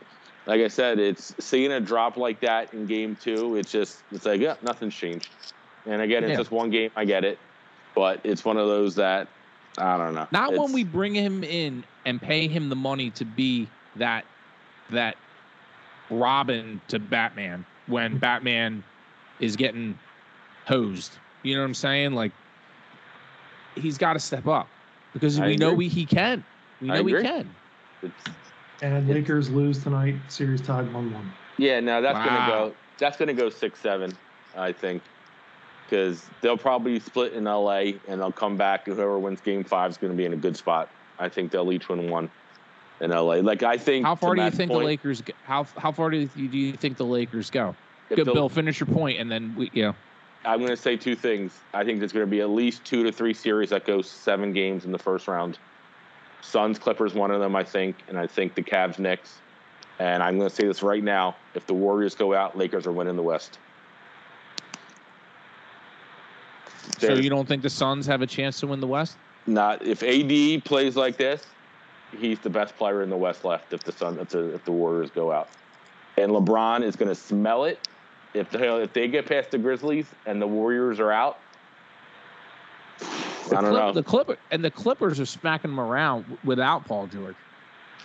like I said, it's seeing a drop like that in game two. It's just it's like yeah, nothing's changed. And again, it's Yeah. just one game. I get it, but it's one of those that I don't know. not when we bring him in and pay him the money to be that that Robin to Batman when Batman is getting hosed. You know what I'm saying? Like he's got to step up because I we know we, he can. We I know he agree. can. it's- And Lakers lose tonight. Series tied one-one. Yeah, no, that's gonna go. That's gonna go six seven, I think, because they'll probably split in LA and they'll come back, and whoever wins Game Five is gonna be in a good spot. I think they'll each win one in LA. Like I think. How far do you think point, the Lakers? Go? How how far do you, do you think the Lakers go? if Good, the- Bill, finish your point, and then we, yeah. I'm gonna say two things. I think there's gonna be at least two to three series that go seven games in the first round. Suns Clippers one of them, I think, and I think the Cavs Knicks. And I'm gonna say this right now: if the Warriors go out, Lakers are winning the West. So you don't think the Suns have a chance to win the West? Not if AD plays like this, he's the best player in the West left. If the Sun, if the, if the Warriors go out, and LeBron is going to smell it. If they if they get past the Grizzlies and the Warriors are out, The I don't Clip- know. The Clipper and the Clippers are smacking them around without Paul George.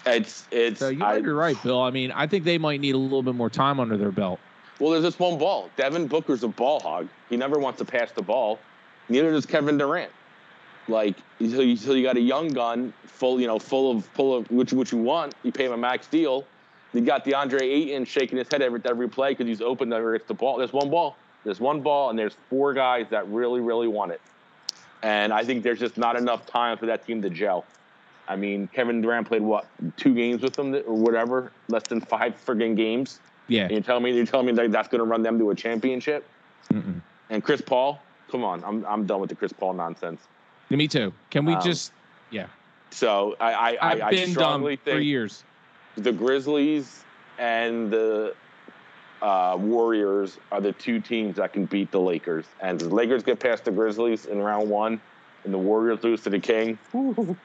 It's it's So you I- be right, Bill. I mean, I think they might need a little bit more time under their belt. well. There's this one ball. Devin Booker's a ball hog. He never wants to pass the ball. Neither does Kevin Durant. Like so you, so you got a young gun full you know full of full of which which you want. You pay him a max deal. You got DeAndre Ayton shaking his head every every play because he's open whenever it's the ball. There's one ball. There's one ball, and there's four guys that really really want it. And I think there's just not enough time for that team to gel. I mean, Kevin Durant played what two games with them or whatever, less than five friggin' games. Yeah. And you're telling me you're telling me that that's going to run them to a championship? Mm-mm. And Chris Paul, come on, I'm I'm done with the Chris Paul nonsense. Me too. Can we Um, just? Yeah? So I I, I've I, I been strongly dumb for think years. The Grizzlies and the uh, Warriors are the two teams that can beat the Lakers. And the Lakers get past the Grizzlies in round one, and the Warriors lose to the King. (laughs)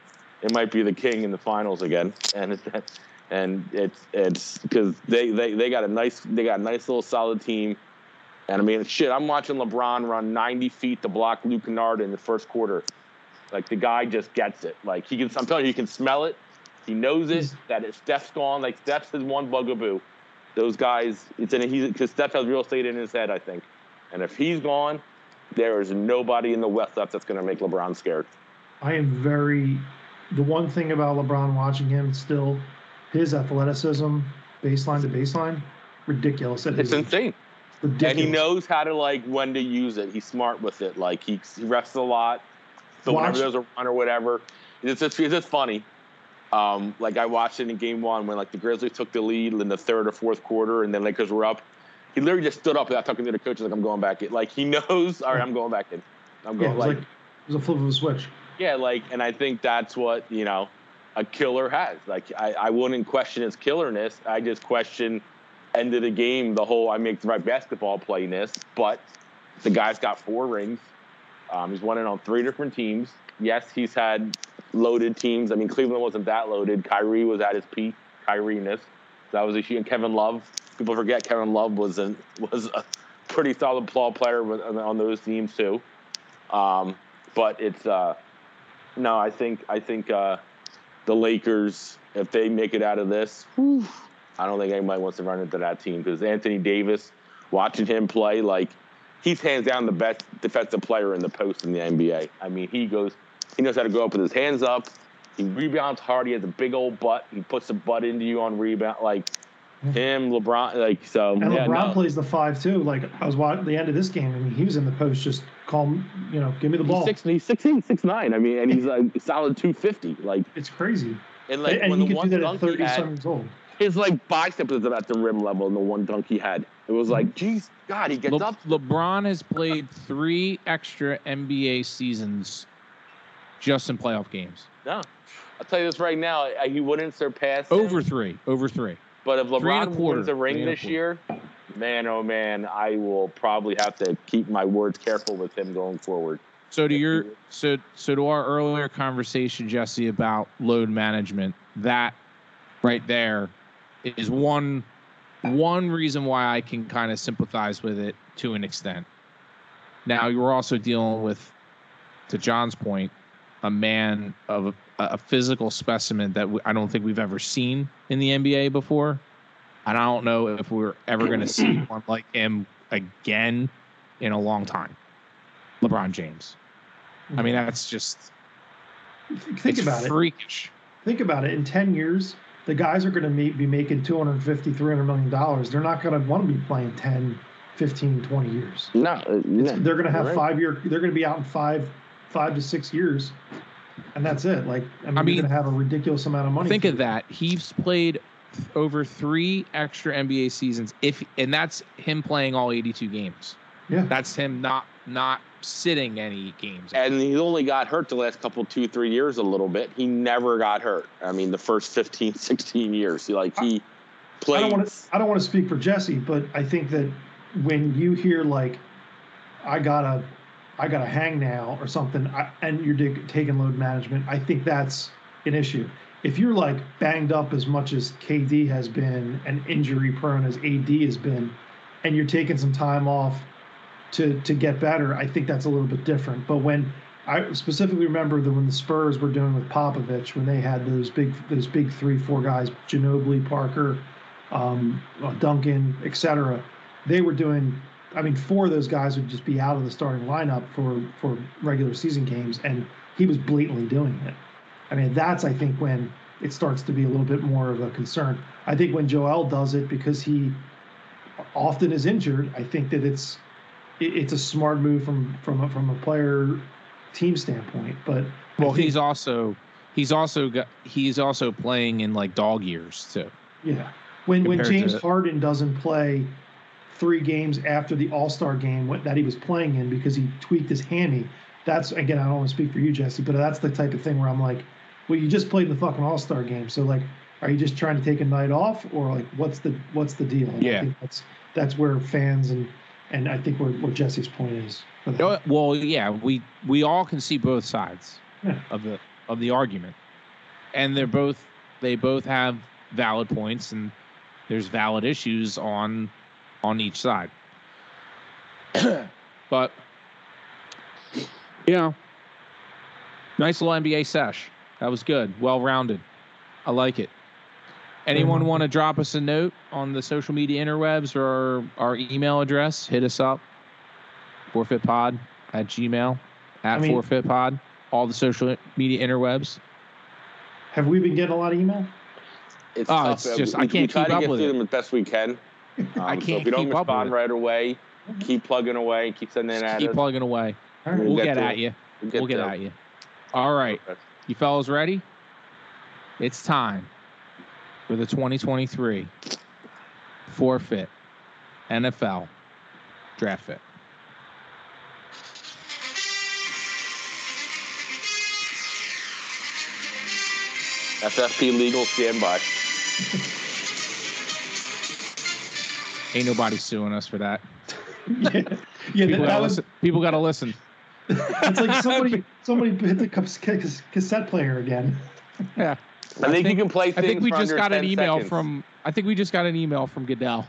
It might be the King in the finals again, and it's and it's it's because they, they they got a nice they got a nice little solid team. And I mean, shit, I'm watching LeBron run 90 feet to block Luke Kennard in the first quarter. Like the guy just gets it. Like he can, I'm telling you, he can smell it. He knows it. He's- That if Steph's gone, like Steph's his one bugaboo. Those guys, it's in. He's because Steph has real estate in his head, I think. And if he's gone, there is nobody in the West left that's going to make LeBron scared. I am very. The one thing about LeBron watching him still, his athleticism, baseline to baseline, ridiculous. It's age. insane. Ridiculous. And he knows how to like when to use it. He's smart with it. Like he, he rests a lot. So Watch- whenever there's a run or whatever, it's just it's just funny. Um, like I watched it in game one when like the Grizzlies took the lead in the third or fourth quarter, and then Lakers were up. He literally just stood up without talking to the coaches like I'm going back in. Like he (laughs) knows. All right, I'm going back in. I'm Yeah, going it was like like it was a flip of a switch. yeah, like, and I think that's what you know a killer has. Like, I, I wouldn't question his killerness. I just question end of the game the whole I make the right basketball playness. But the guy's got four rings. Um, he's won it on three different teams. Yes, he's had loaded teams. I mean, Cleveland wasn't that loaded. Kyrie was at his peak. Kyrie-ness. That was a huge. And Kevin Love. People forget Kevin Love was an, was a pretty solid ball player on, on those teams too. Um, but it's uh, no, I think I think uh, the Lakers, if they make it out of this, whew, I don't think anybody wants to run into that team because Anthony Davis, watching him play, like he's hands down the best defensive player in the post in the NBA. I mean, he goes, he knows how to go up with his hands up. He rebounds hard. He has a big old butt. He puts the butt into you on rebound. Like mm-hmm. him, LeBron, like so. And yeah, LeBron no. plays the five too. Like I was watching the end of this game, and he was in the post, just calm, you know, give me the ball. He's ball. six. He's sixteen, six nine. I mean, and he's a (laughs) solid two fifty. Like It's crazy. and like and when he the one do that at dunk he thirty had, years old. his like bicep was about the rim level in the one dunk he had. It was like, mm-hmm. geez, God, he gets Le- up. LeBron has played three extra NBA seasons just in playoff games. No, I'll tell you this right now, he wouldn't surpass him. Over three. Over three. But if Three and a LeBron wins the ring this year, man, oh man, I will probably have to keep my words careful with him going forward. So to your so so to our earlier conversation, Jesse, about load management, that right there is one one reason why I can kind of sympathize with it to an extent. Now you're also dealing with, to John's point, a man of a, a physical specimen that we, I don't think we've ever seen in the NBA before, and I don't know if we're ever going to see (clears throat) one like him again in a long time. LeBron James. I mean, that's just think it's about it. freakish. Think about it. In 10 years, the guys are going to be making 250, 300 million dollars. They're not going to want to be playing 10, 15, 20 years. No, uh, no. They're going to have Right. five year. They're going to be out in five, five to six years, and that's it. Like I mean, I mean, you're going to have a ridiculous amount of money. Think of it. that. He's played over three extra NBA seasons. If and that's him playing all 82 games. Yeah. That's him not not sitting any games. and he only got hurt the last couple two three years a little bit he never got hurt i mean the first 15 (laughs) 16 years he like he I played don't want to. I don't want to speak for Jesse, but I think that when you hear like, I gotta, I gotta hang now or something, I, and you're dig- taking load management, I think that's an issue. If you're like banged up as much as KD has been and injury prone as AD has been, and you're taking some time off to to get better, I think that's a little bit different. But when I specifically remember that when the Spurs were doing with Popovich, when they had those big those big three four guys, Ginobili, Parker, um, uh, Duncan, etc. They were doing. I mean, four of those guys would just be out of the starting lineup for for regular season games, and he was blatantly doing it. I mean, that's I think when it starts to be a little bit more of a concern. I think when Joel does it because he often is injured, I think that it's it, it's a smart move from from a, from a player team standpoint. But well, think- he's also he's also got he's also playing in like dog years too. Yeah. When when James Harden doesn't play three games after the All Star game that he was playing in because he tweaked his hammy, that's again I don't want to speak for you, Jesse, but that's the type of thing where I'm like, well, you just played in the fucking All Star game, so like, are you just trying to take a night off or like what's the what's the deal? And I Yeah. think that's that's where fans and and I think where, where Jesse's point is. Well, yeah, we we all can see both sides Yeah. of the of the argument, and they're both they both have valid points, and there's valid issues on on each side. (clears throat) but you know, nice little NBA sesh. That was good, well rounded. I like it. Anyone Mhm. want to drop us a note on the social media interwebs or our email address? Hit us up fourfeitpod at gmail at I mean- fourfeitpod all the social media interwebs Have we been getting a lot of email? it's Oh, tough. it's just- we, I can't we try keep to up get with through it. them as best we can Um, I so can't if we don't keep up with respond right away keep plugging away keep sending it Just at keep us. plugging away. Right. We'll we'll get get at you We'll we'll get at you all right. You fellas ready? It's time for the 2023 Fourfeit nfl Draftfeit. Ffp legal standby (laughs) ain't nobody suing us for that yeah, (laughs) yeah people that, gotta was listen people gotta listen it's like somebody (laughs) somebody hit the cas- cas- cassette player again. yeah I think, you can play I think we for just got an email seconds. from. I think we just got an email from Goodell.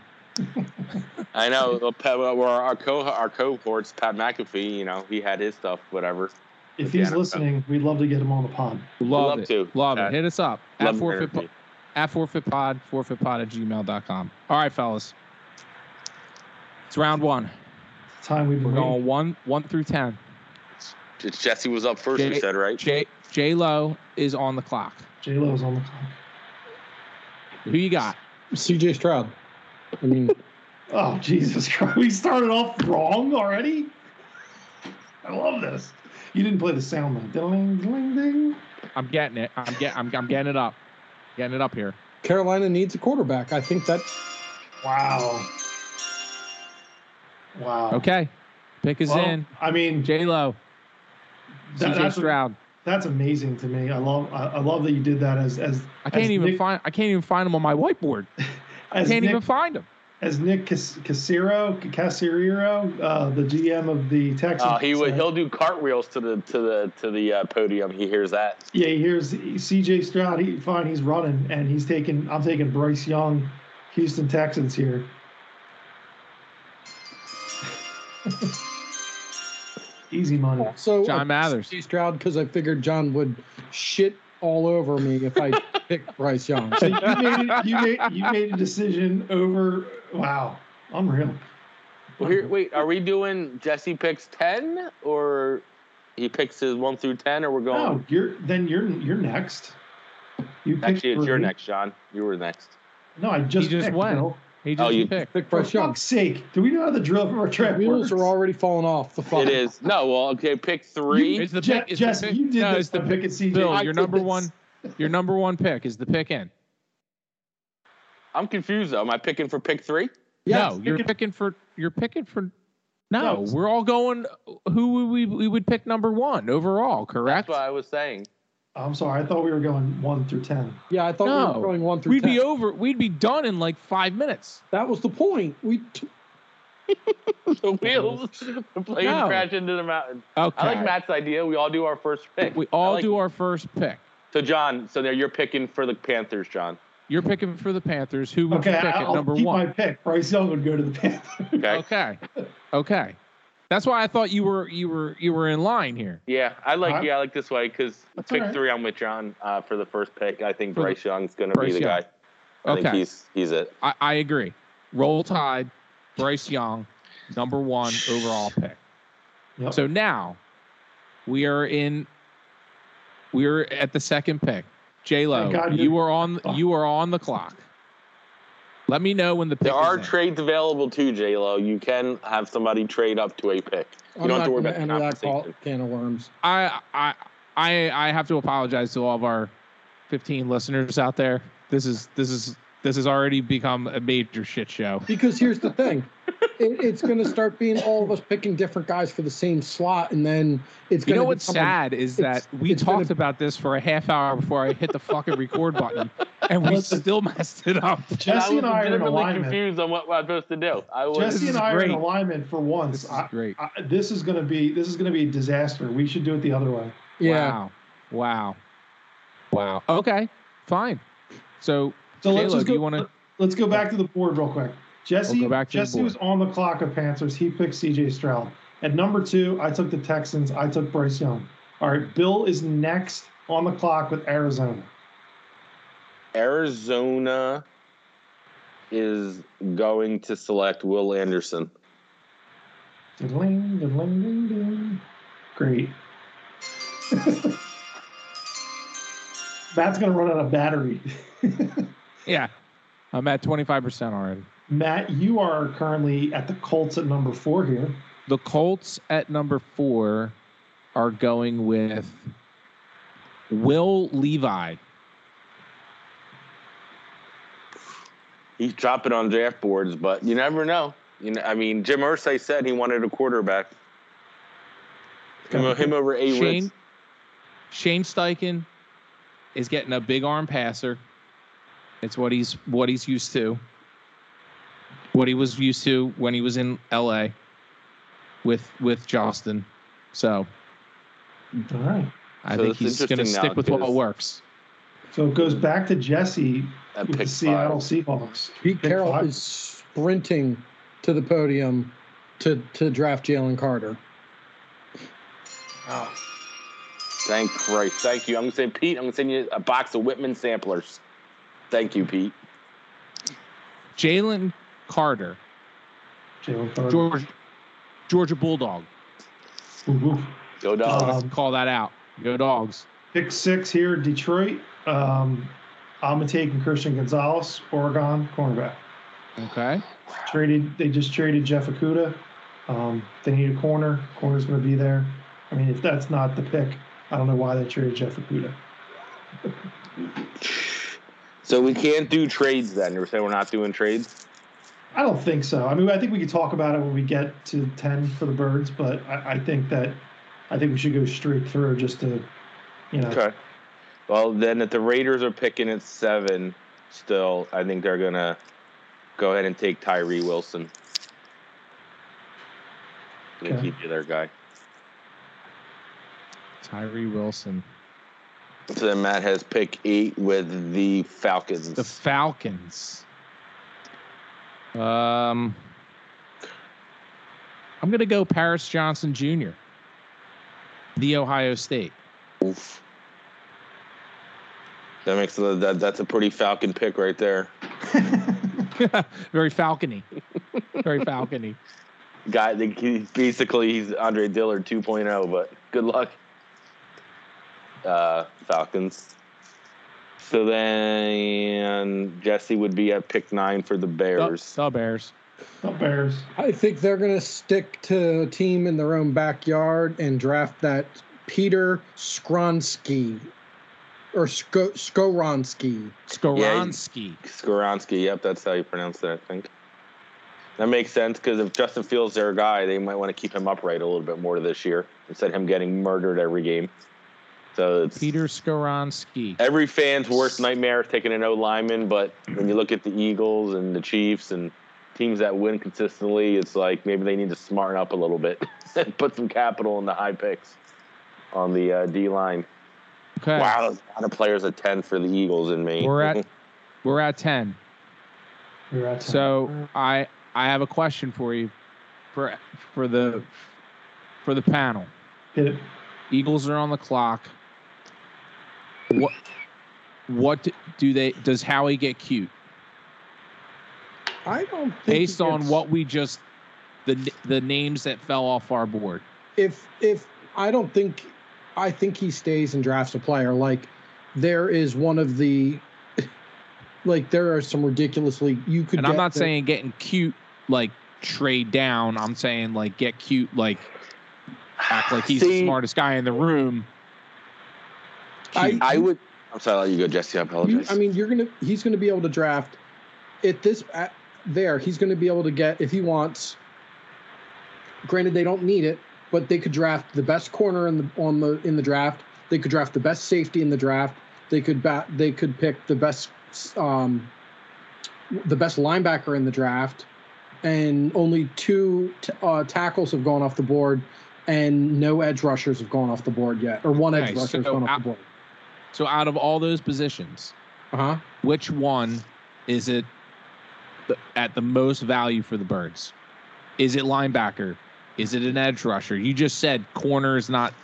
I know. well, Pat- well, our co our cohorts, Pat McAfee. You know, he had his stuff. Whatever. If he's the NFL. listening, we'd love to get him on the pod. Love, love it. to. Love Uh, it. Hit us up Love at the Fourfeit at Fourfeit pod fourfeitpod at gmail.com. All right, fellas. It's round one. Time we've We're been going one one through ten. It's Jesse was up first. Jay- we said right. J J Lo is on the clock. J Lo is on the clock. Who you got? CJ Stroud. I mean, (laughs) Oh Jesus Christ! We started off wrong already. I love this. You didn't play the sound though. Ding, ding, ding. I'm getting it. I'm get. I'm, I'm getting it up. Getting it up here. Carolina needs a quarterback. I think that Wow. Wow. Okay. Pick is Well, in. I mean, J Lo. that- CJ that's, Stroud. that's amazing to me. I love I, I love that you did that as as I can't as even Nick- find. I can't even find him on my whiteboard. (laughs) I can't Nick, even find him. as Nick Cas- Casiro Casiriero, uh, the GM of the Texans. Uh, he would he'll do cartwheels to the to the to the uh, podium. He hears that. Yeah, he hears CJ Stroud. He fine, he's running, and he's taking. I'm taking Bryce Young, Houston Texans here. (laughs) Easy money. so John uh, Mathers. CJ Stroud because I figured John would shit all over me if I (laughs) picked Bryce Young. So you made it, you made you made a decision over. Wow, I'm real. Well, here, wait, are we doing Jesse picks ten or he picks his one through ten, or we're going? No, you're then you're you're next. You picked Actually, it's your next, John. You were next. No, I just He just picked, went. Bill. He oh, just Oh, you- picked. Pick For Bryce fuck's sake, do we know how the drill for our The draft wheels works? are already falling off the fuck. It is no. Well, okay, pick three. It's the Je- pick. It's the Jesse, pick. you did no, this it's the pick. picking CJ. Bill, I your number this. one. Your number one pick is the pick in. I'm confused though. Am I picking for pick three? Yes, no, you're picking- picking for. You're picking for. No, No. we're all going. Who we we would pick number one overall? Correct. That's what I was saying. I'm sorry, I thought we were going one through ten. Yeah, I thought we were going one through We'd 10. be over. We'd be done in like five minutes. That was the point. We t- (laughs) the wheels, (laughs) the plane No. crash into the mountain. Okay. I like Matt's idea. We all do our first pick. We all like do our first pick. So John, so now you're picking for the Panthers, John. You're picking for the Panthers. Who would Okay, you pick I- at I'll number keep one? my pick. Bryce Young would go to the Panthers. Okay. Okay. Okay. That's why I thought you were you were you were in line here. Yeah, I like Alright. yeah, I like this way because pick alright. three. I'm with John uh, for the first pick. I think For the- Bryce Young's going to be the Young. guy. I think Okay. he's he's it. I, I agree. Roll Tide, Bryce Young, number one overall pick. Yep. So now we are in we are at the second pick. J Lo, you are on you are on the clock. Let me know when the pick There are is in. trades available too, J Lo. You can have somebody trade up to a pick. You I'm don't have to worry about enter the that call, can of worms. I I I I have to apologize to all of our 15 listeners out there. This is this is this has already become a major shit show. Because here's the thing, (laughs) it, it's going to start being all of us picking different guys for the same slot, and then it's You going know to what's become a- sad is it's- that we it's gonna- talked about this for a half hour before I hit the fucking record button, (laughs) and we still messed it up. Jesse and I are in legitimately alignment. confused on what, what I'm supposed to do. I was Jesse and is I are in alignment for once. This is great. I, this is gonna be this is gonna be a disaster. We should do it the other way. Yeah. Wow. Wow. Wow. Okay. Fine. So, So let's J-Lo, just do go. you wanna- Let's go back to the board real quick. Jesse, We'll go back to Jesse board. was on the clock of Panthers. He picked C.J. Stroud. At number two, I took the Texans. I took Bryce Young. All right, Bill is next on the clock with Arizona. Arizona is going to select Will Anderson. Ding, ding, ding, ding. Great. (laughs) Matt's gonna run out of battery. (laughs) yeah, I'm at 25% already. Matt, you are currently at the Colts at number four here. The Colts at number four are going with Will Levis. He's dropping on draft boards, but you never know. You know, I mean, Jim Irsay said he wanted a quarterback. Him, him over A. Shane, Ritz. Shane Steichen is getting a big arm passer. It's what he's what he's used to. What he was used to when he was in LA with with Justin. So All right. I So think he's going to stick with what works. So it goes back to Jesse at with the pick Seattle five. Seahawks. Pete Pick Carroll five. is sprinting to the podium to to draft Jalen Carter. Oh, Thank Christ. Thank you. I'm going to send Pete, I'm going to send you a box of Whitman samplers. Thank you, Pete. Jalen Carter, Jalen Carter. George, Georgia Bulldog. Ooh, ooh. Go dogs. Um, Call that out. Go dogs. Pick six here, Detroit. Um, I'm taking Christian Gonzalez, Oregon cornerback. Okay. Traded. They just traded Jeff Okudah. Um, they need a corner. Corner's going to be there. I mean, if that's not the pick, I don't know why they traded Jeff Okudah. So we can't do trades then. You're saying we're not doing trades? I don't think so. I mean, I think we could talk about it when we get to ten for the birds, but I, I think that I think we should go straight through just to, you know. Okay. Well, then if the Raiders are picking at seven, still, I think they're gonna go ahead and take Tyree Wilson. Gonna Okay. keep you there, guy. Tyree Wilson. So then Matt has pick eight with the Falcons. The Falcons. Um, I'm gonna go Paris Johnson Jr. The Ohio State. Oof. That makes a- that that's a pretty Falcon pick right there. (laughs) Very falcony. Very falcony. Guy, he's basically he's Andre Dillard 2.0, but good luck, uh, Falcons. So then Jesse would be at pick nine for the The, Bears. the Bears. The Bears. I think they're going to stick to a team in their own backyard and draft that Peter Skronsky or Sko- Skoronski. Skoronski. Skoronski, yep, that's how you pronounce that, I think. That makes sense because if Justin Fields their guy, they might want to keep him upright a little bit more this year instead of him getting murdered every game. So it's Peter Skoronski. every fan's worst nightmare is taking an O lineman, but when you look at the Eagles and the Chiefs and teams that win consistently, it's like maybe they need to smarten up a little bit (laughs) and put some capital in the high picks on the uh, D line. Okay. Wow, a lot of players at 10 for the Eagles and me. We're at (laughs) we're at ten. We're at 10. So I I have a question for you for for the for the panel. hit it. Eagles are on the clock. What what do they does Howie get cute? I don't think Based on gets- what we just the the names that fell off our board. if if I don't think I think he stays and drafts a player like there is one of the (laughs) like there are some ridiculously you could And I'm not the- saying getting cute like trade down. I'm saying like get cute like act like he's the smartest guy in the room. I- I would. I'm sorry, I'll let you go, Jesse. I you, apologize. I mean you're gonna he's gonna be able to draft at this at, there he's gonna be able to get if he wants granted they don't need it but they could draft the best corner in the on the in the draft they could draft the best safety in the draft they could bat they could pick the best um the best linebacker in the draft and only two t- uh, tackles have gone off the board and no edge rushers have gone off the board yet or one edge Okay, rusher has gone off out- the board So out of all those positions, uh-huh which one is it the, at the most value for the birds? Is it linebacker? Is it an edge rusher? You just said corner is not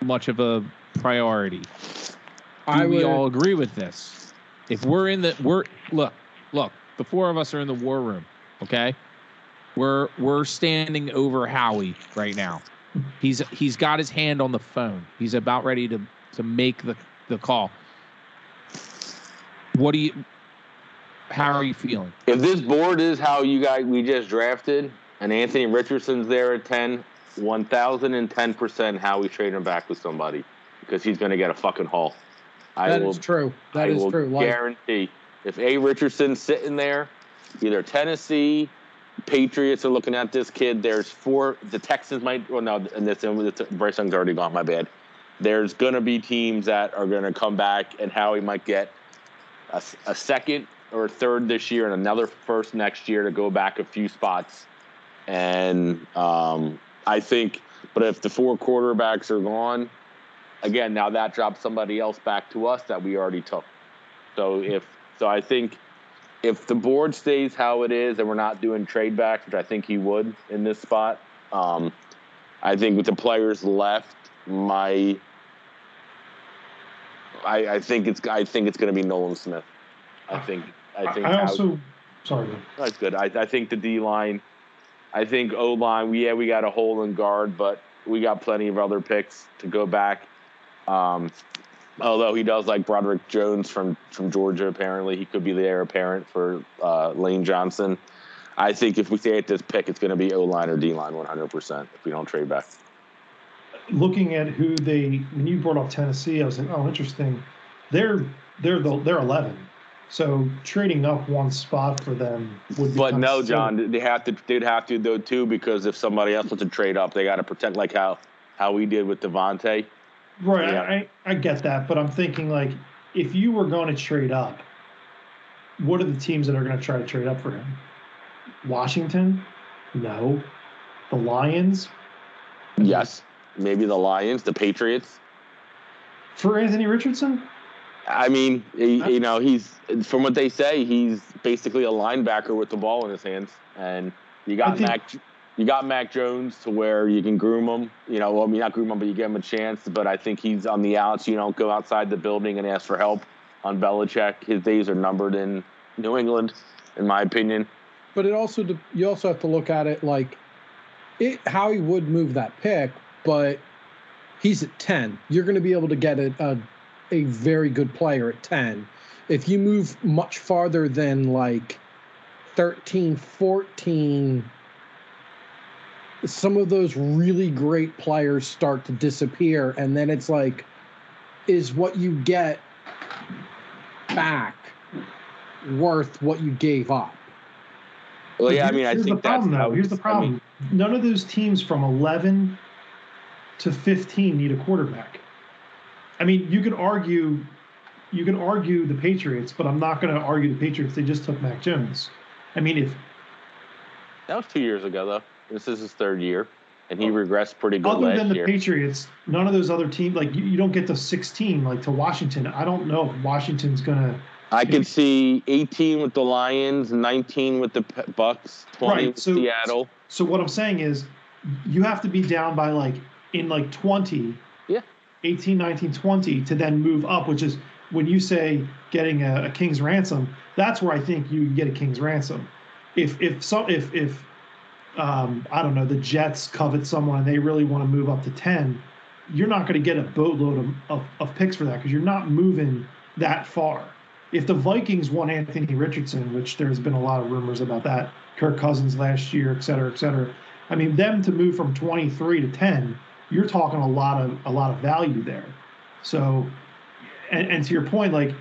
much of a priority. Do I we all agree with this? If we're in the we're look, look, the four of us are in the war room, okay? We're we're standing over Howie right now. He's he's got his hand on the phone. He's about ready to to make the the call. What do you how are you feeling? if this board is how you guys we just drafted, and Anthony Richardson's there at 10, 1,010% how we trade him back with somebody because he's going to get a fucking haul. I That will is true That I is will true like guarantee if A. Richardson's sitting there, either Tennessee, Patriots are looking at this kid. There's four. The Texans might. Well, no, and this and Bryce Young's already gone. My bad. There's gonna be teams that are gonna come back, and Howie might get a second or a third this year, and another first next year to go back a few spots. And um, I think, but if the four quarterbacks are gone, again, now that drops somebody else back to us that we already took. So if so, I think if the board stays how it is and we're not doing trade backs, which I think he would in this spot, um, I think with the players left, my I, I think it's I think it's going to be Nolan Smith. I think I think I also, sorry, that's good. I, I think the D line, I think O line. Yeah, we got a hole in guard, but we got plenty of other picks to go back. Um, although he does like Broderick Jones from from Georgia, apparently he could be the heir apparent for uh, Lane Johnson. I think if we stay at this pick, it's going to be O line or D line, one hundred percent. If we don't trade back, looking at who they when you brought up Tennessee, I was like, oh, interesting. They're they're the they're eleven. So trading up one spot for them would. be But no. John, they have to. They'd have to though too because if somebody else wants to trade up, they got to protect like how how we did with DeVonta. Right, Yeah. I, I get that, but I'm thinking like if you were going to trade up, what are the teams that are going to try to trade up for him? Washington? No. The Lions? Yes, maybe the Lions, the Patriots. For Anthony Richardson? I mean, he, you know, he's from what they say, he's basically a linebacker with the ball in his hands, and you got think- Mac, you got Mac Jones to where you can groom him. You know, well, I mean, not groom him, but you give him a chance. But I think he's on the outs. You don't go outside the building and ask for help on Belichick. His days are numbered in New England, in my opinion. But it also you also have to look at it like it Howie would move that pick, but he's at ten. You're going to be able to get a, a a very good player at ten. If you move much farther than like 13, 14, some of those really great players start to disappear, and then it's like, is what you get back worth what you gave up? Well, yeah, I mean, I here's think the problem, that's though. how Here's the it's- I problem. mean, None of those teams from 11 to 15 need a quarterback. I mean, you could argue, you can argue the Patriots, but I'm not going to argue the Patriots. They just took Mac Jones. I mean, if that was two years ago, though. This is his third year, and he regressed pretty good other than the year. Patriots, none of those other teams, like you, you don't get to 16, like to Washington. I don't know if Washington's going to. I could see 18 with the Lions, 19 with the Bucks, 20 Right, with so- Seattle. So what I'm saying is, you have to be down by like in like 20, Yeah. 18, 19, 20 to then move up, which is when you say getting a, a king's ransom. That's where I think you get a king's ransom. If if so if if um, I don't know the Jets covet someone and they really want to move up to 10, you're not going to get a boatload of, of, of picks for that because you're not moving that far. If the Vikings want Anthony Richardson, which there's been a lot of rumors about that, Kirk Cousins last year, et cetera, et cetera. I mean, them to move from 23 to 10, you're talking a lot of a lot of value there. So, and, and to your point, like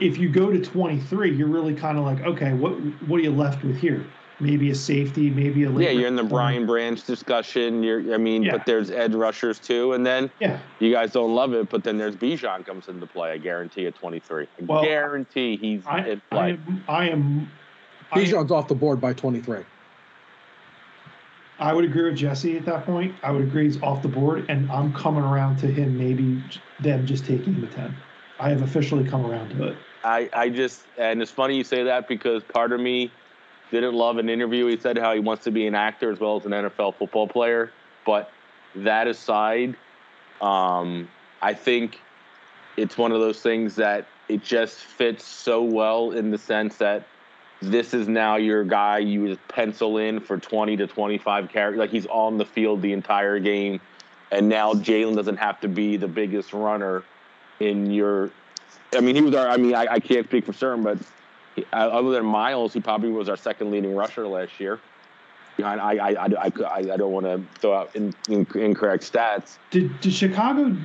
if you go to 23, you're really kind of like, okay, what what are you left with here? Maybe a safety, maybe a Yeah, you're in the Brian Branch discussion. You're, I mean, Yeah. but there's edge rushers too, and then Yeah, you guys don't love it, but then there's Bijan comes into play. I guarantee at 23. I Well, guarantee he's I, in I play. am I am Bijan's off the board by 23. I would agree with Jesse at that point. I would agree he's off the board, and I'm coming around to him maybe them just taking him to 10. I have officially come around to it. I, I just, and it's funny you say that because part of me didn't love an interview. He said how he wants to be an actor as well as an NFL football player. But that aside, um, I think it's one of those things that it just fits so well in the sense that this is now your guy you pencil in for 20 to 25 carries. Like he's on the field the entire game. And now Jalen doesn't have to be the biggest runner in your. I mean, he was our. I mean, I, I can't speak for certain, but he, uh, other than Miles, he probably was our second leading rusher last year. Behind, I, I, I, I, I I don't want to throw out in, in, incorrect stats. Did did Chicago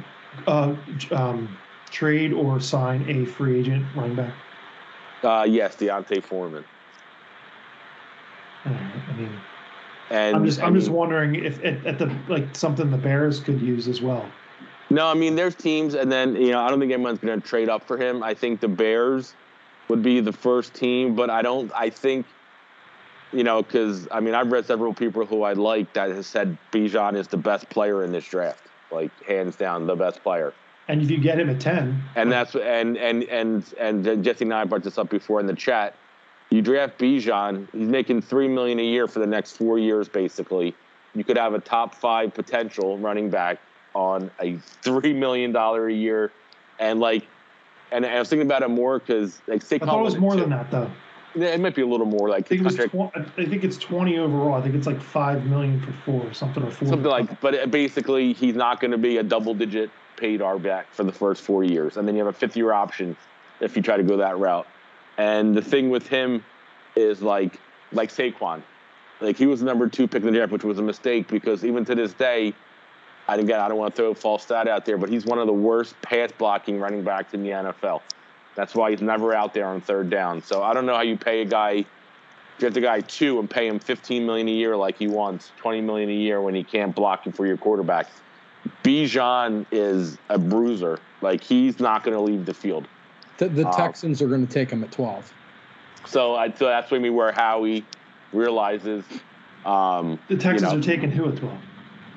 uh, um, trade or sign a free agent running back? Uh, yes, D'Onta Foreman. I don't know. I mean, And I'm just I I'm just wondering if at, at the like something the Bears could use as well. No, I mean there's teams, and then you know I don't think anyone's going to trade up for him. I think the Bears would be the first team, but I don't. I think you know because I mean I've read several people who I like that has said Bijan is the best player in this draft, like hands down the best player. And if you get him at 10, And that's and and and and Jesse and I brought this up before in the chat. You draft Bijan, he's making three million a year for the next four years, basically. You could have a top five potential running back on a three million dollar a year, and like, and I was thinking about it more because like I thought it was more too. than that though. Yeah, it might be a little more I like think it contract- tw- I think it's 20 overall. I think it's like five million for four or something or four. something like. But basically, he's not going to be a double digit paid R back for the first four years, and then you have a fifth year option if you try to go that route. And the thing with him is like like Saquon, like he was the number two pick in the draft, which was a mistake because even to this day, and again I don't want to throw a false stat out there, but he's one of the worst pass blocking running backs in the NFL. That's why he's never out there on third down. So I don't know how you pay a guy, get the guy two and pay him 15 million a year like he wants, 20 million a year when he can't block you for your quarterback. Bijan is a bruiser. Like he's not going to leave the field. The, the Wow. Texans are going to take him at 12. So, I, so that's maybe where Howie realizes. Um, The Texans know. are taking who at 12?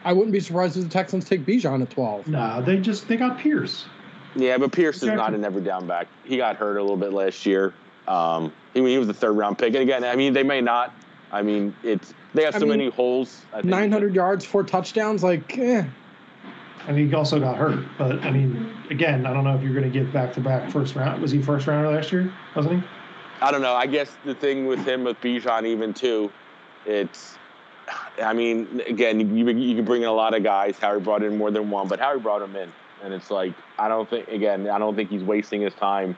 I wouldn't be surprised if the Texans take Bijan at 12. Nah, they just they got Pierce. Yeah, but Pierce is not Exactly. an every down back. He got hurt a little bit last year. Um, he, he was the third round pick. And again, I mean, they may not. I mean, it's they have I so mean, many holes. I think. 900 yards, four touchdowns. Like, eh. I mean, he also got hurt. But I mean, again, I don't know if you're going to get back to back first round. Was he first rounder last year? Wasn't he? I don't know. I guess the thing with him with Bijan even too, it's. I mean, again, you you can bring in a lot of guys. Harry brought in more than one, but Harry brought him in, and it's like I don't think again I don't think he's wasting his time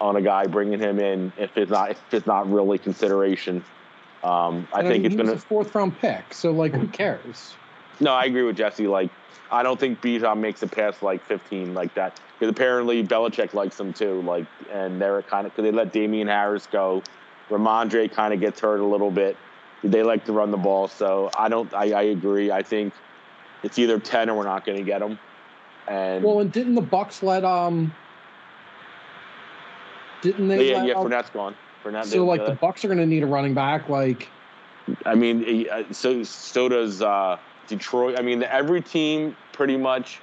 on a guy bringing him in if it's not if it's not really consideration. Um, I And think mean, it's he was gonna. a fourth round pick. So, like, who cares? No, I agree with Jesse. Like, I don't think Bijan makes it past like 15 like that. Because apparently Belichick likes him too. Like, and they're kind of because they let Damien Harris go. Rhamondre kind of gets hurt a little bit. They like to run the ball, so I don't. I, I agree. I think it's either 10 or we're not going to get him. And Well, and didn't the Bucks let um? Didn't they? yeah, let, yeah, um, Fournette's gone. Fournette. so like the Bucks are going to need a running back. Like, I mean, uh, so so does uh, Detroit. I mean, every team pretty much,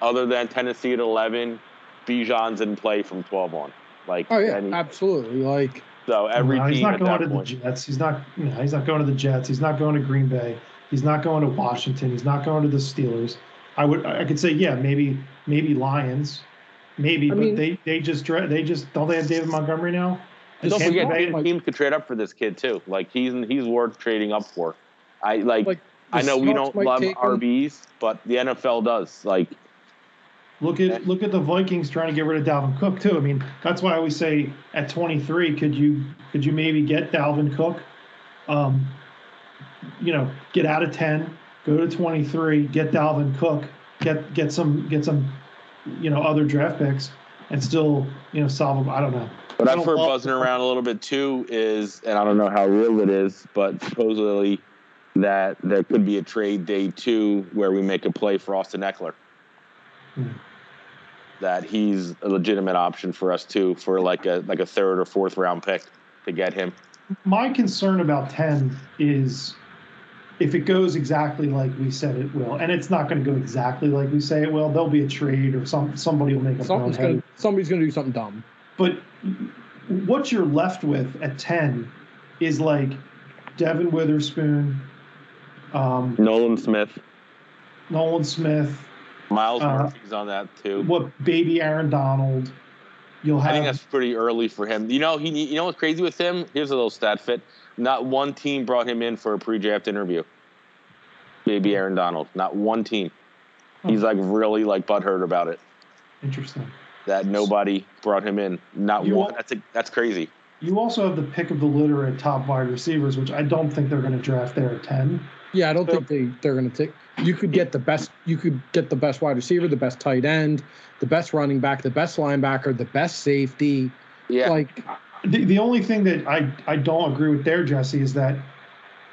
other than Tennessee at eleven, Bijan's in play from twelve on. Like, oh yeah, any- absolutely. Like, so every No, team he's not going to point. the Jets. He's not. You know, he's not going to the Jets. He's not going to Green Bay. He's not going to Washington. He's not going to the Steelers. I would. I could say, yeah, maybe, maybe Lions, maybe, I but mean- they they just they just don't they have David Montgomery now? And don't Tampa forget, Bay- teams- teams could trade up for this kid too. Like he's he's worth trading up for. I like. like I know we don't love take him. RBs, but the NFL does. Like, Look Yeah. at look at the Vikings trying to get rid of Dalvin Cook too. I mean, that's why I always say at 23, could you could you maybe get Dalvin Cook? Um, you know, get out of 10, go to 23, get Dalvin Cook, get get some get some, you know, other draft picks, and still you know solve. them. I don't know. what I I've heard buzzing around a little bit too is, and I don't know how real it is, but supposedly that there could be a trade day two where we make a play for Austin Ekeler. Hmm. That he's a legitimate option for us too, for like a like a third or fourth round pick to get him. My concern about 10 is if it goes exactly like we said it will, and it's not going to go exactly like we say it will. There'll be a trade or some somebody will make a Something's gonna somebody's gonna do something dumb. But what you're left with at 10 is like Devon Witherspoon, um, Nolan Smith, Nolan Smith, Myles Uh, Murphy's on that too. what baby Aaron Donald. You'll have. I think that's pretty early for him. You know, he you know what's crazy with him? Here's a little stat fit. Not one team brought him in for a pre-draft interview. Baby Aaron Donald. Not one team. He's like really like butthurt about it. interesting. That nobody brought him in. Not You one. al- That's a, that's crazy. You also have the pick of the litter at top wide receivers, which I don't think they're going to draft there at 10. Yeah, I don't So- think they they're gonna take. You could get the best. You could get the best wide receiver, the best tight end, the best running back, the best linebacker, the best safety. Yeah. Like, The, the only thing that I, I don't agree with there, Jesse, is that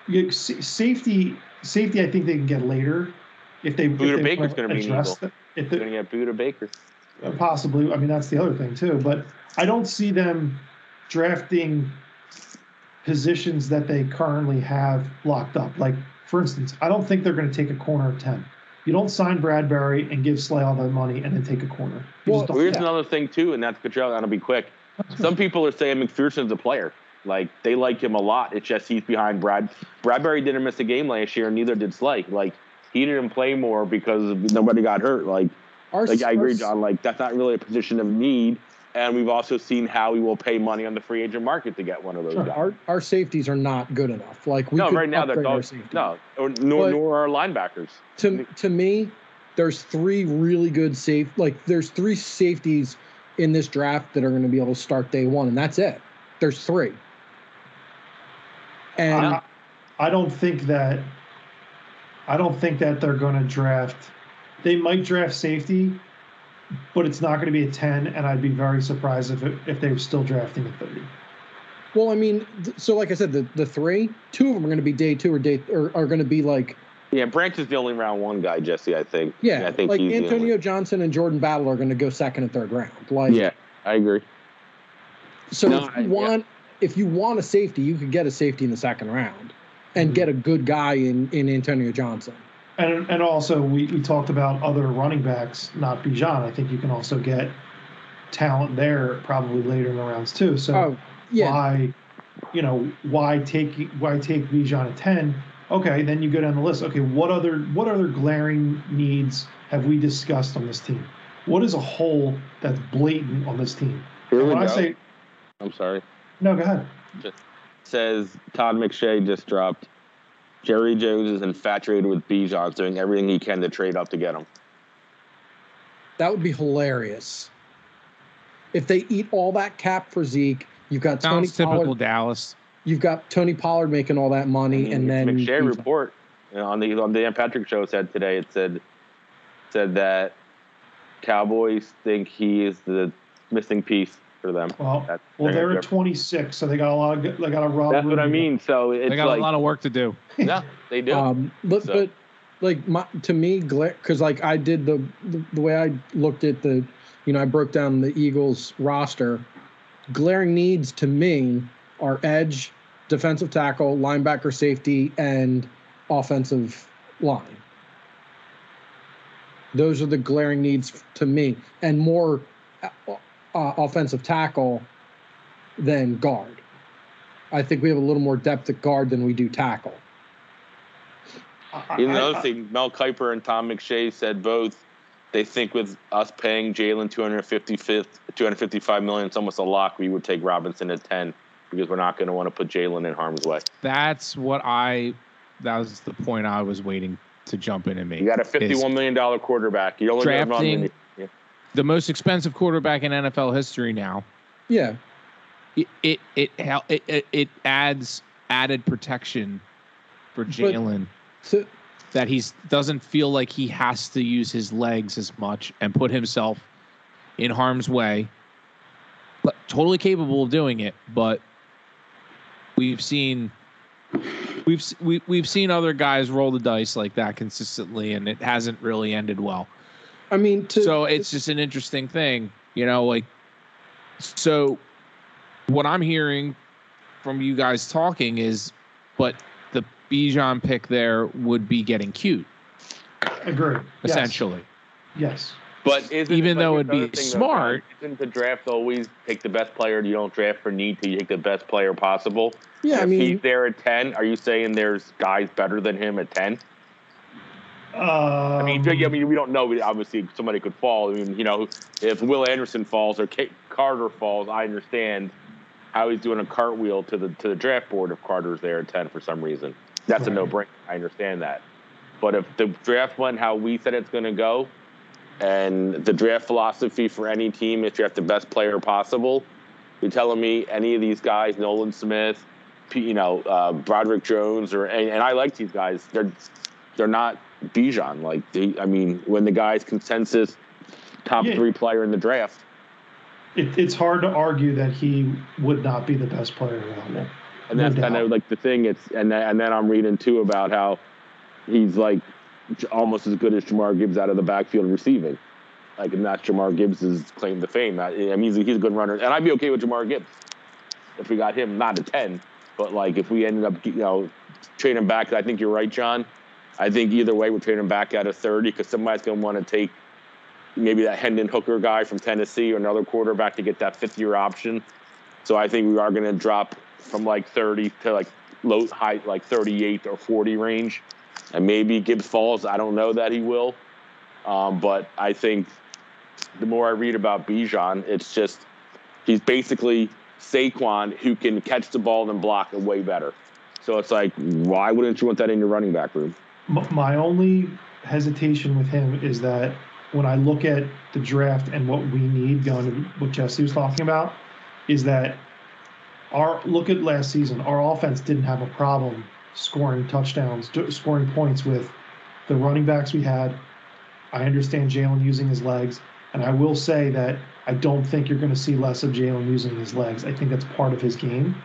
you, safety safety I think they can get later if they, if Buda they Baker's gonna be an the- if They're gonna get Budda Baker. Uh, possibly. I mean that's the other thing too. But I don't see them drafting positions that they currently have locked up. Like for instance, I don't think they're going to take a corner at ten. You don't sign Bradbury and give Slay all that money and then take a corner. You Well, Here's another thing too, and that's Cottrell. That'll be quick. Some people are saying McPhearson's a player. Like they like him a lot. It's just he's behind Brad. Bradbury didn't miss a game last year, and neither did Slay. Like he didn't play more because nobody got hurt. Like our like I agree, John. Like that's not really a position of need. And we've also seen how we will pay money on the free agent market to get one of those Sure. guys. Our our safeties are not good enough. Like we no, right now they're upgrade our dogs. safety. No, or, nor nor our linebackers. To to me, there's three really good safe. Like there's three safeties in this draft that are going to be able to start day one, and that's it. There's three. And I, I don't think that. I don't think that they're going to draft. They might draft safety, but it's not going to be a 10, and I'd be very surprised if it, if they were still drafting at 30. Well, I mean, th- so like I said, the, the three, two of them are going to be day two or day or are going to be like Yeah, Branch is the only round one guy, Jesse. I think. yeah, I think like he's Antonio only- Johnson and Jordan Battle are going to go second and third round. Like Yeah, I agree. So No, if I- you yeah. want if you want a safety, you could get a safety in the second round and Mhm. get a good guy in in Antonio Johnson. And and also we, we talked about other running backs, not Bijan. I think you can also get talent there probably later in the rounds too. So Oh, yeah. why, you know, why take why take Bijan at ten? Okay, then you go down the list. Okay, what other what other glaring needs have we discussed on this team? What is a hole that's blatant on this team? Here And we when go. I say I'm sorry. No, go ahead. Just Says Todd McShay just dropped. Jerry Jones is infatuated with Bijan, doing everything he can to trade up to get him. That would be hilarious. If they eat all that cap for Zeke, you've got Tony Sounds typical Pollard. Dallas. You've got Tony Pollard making all that money, I mean, and then McShay Bijan. report you know, on the on the Dan Patrick show said today. It said said that Cowboys think he is the missing piece for them. Well, That- well, they're they're at 26, so they got a lot of good- they got a rob. That's what I room to go. mean. So it's They got like a lot of work to do. (laughs) yeah, they do. Um, but So- but like my, to me, because like I did the, the the way I looked at the, you know, I broke down the Eagles roster. Glaring needs to me are edge, defensive tackle, linebacker, safety, and offensive line. Those are the glaring needs to me, and more uh, offensive tackle than guard. I think we have a little more depth at guard than we do tackle. I- I- Even another I- thing, Mel Kiper and Tom McShay said both they think with us paying Jalen 250 255 million, it's almost a lock. We would take Robinson at 10 because we're not going to want to put Jalen in harm's way. That's what I. That was the point I was waiting to jump in and make. You got a 51 million dollar quarterback. You only gonna run drafting you- yeah. The most expensive quarterback in NFL history now. Yeah, It it it it, it, adds added protection for Jalen so that he's doesn't feel like he has to use his legs as much and put himself in harm's way. But totally capable of doing it. But we've seen we've we, we've seen other guys roll the dice like that consistently, and it hasn't really ended well. I mean, to, so it's just an interesting thing, you know, like so what I'm hearing from you guys talking is but the Bijan pick there would be getting cute, agree. Essentially. Yes. But isn't Even like though the it'd be other thing, though, smart- John, isn't the draft always take the best player? You don't draft for need to. You take the best player possible. yeah, I if mean, he's there at 10, are you saying there's guys better than him at 10? Um, I mean, I mean, we don't know. Obviously, somebody could fall. I mean, you know, if Will Anderson falls or Kate Carter falls, I understand how he's doing a cartwheel to the to the draft board if Carter's there at ten for some reason. That's a no-brainer. I understand that. But if the draft went how we said it's going to go, and the draft philosophy for any team is draft the best player possible, you're telling me any of these guys, Nolan Smith, you know, uh, Broderick Jones, or and, and I like these guys. They're they're not Bijan. Like, they, I mean, when the guy's consensus top Yeah. three player in the draft, it, it's hard to argue that he would not be the best player available. and No that's kind of like the thing. It's and then, and then I'm reading too about how he's like almost as good as Jahmyr Gibbs out of the backfield receiving. Like, and that's Jahmyr Gibbs' claim to fame. That I mean, he's a, he's a good runner, and I'd be okay with Jahmyr Gibbs if we got him not a ten, but like if we ended up you know trading back. I think you're right, John. I think either way we're trading back out of 30 because somebody's going to want to take maybe that Hendon Hooker guy from Tennessee or another quarterback to get that fifth year option. So I think we are going to drop from like 30 to like low high like 38 or 40 range, and maybe Gibbs falls. I don't know that he will, um, but I think the more I read about Bijan, it's just he's basically Saquon who can catch the ball and block way better. So it's like, why wouldn't you want that in your running back room? My only hesitation with him is that when I look at the draft and what we need going to what Jesse was talking about, is that our look at last season, our offense didn't have a problem scoring touchdowns, scoring points with the running backs we had. I understand Jalen using his legs, And I will say that I don't think you're going to see less of Jalen using his legs. I think that's part of his game.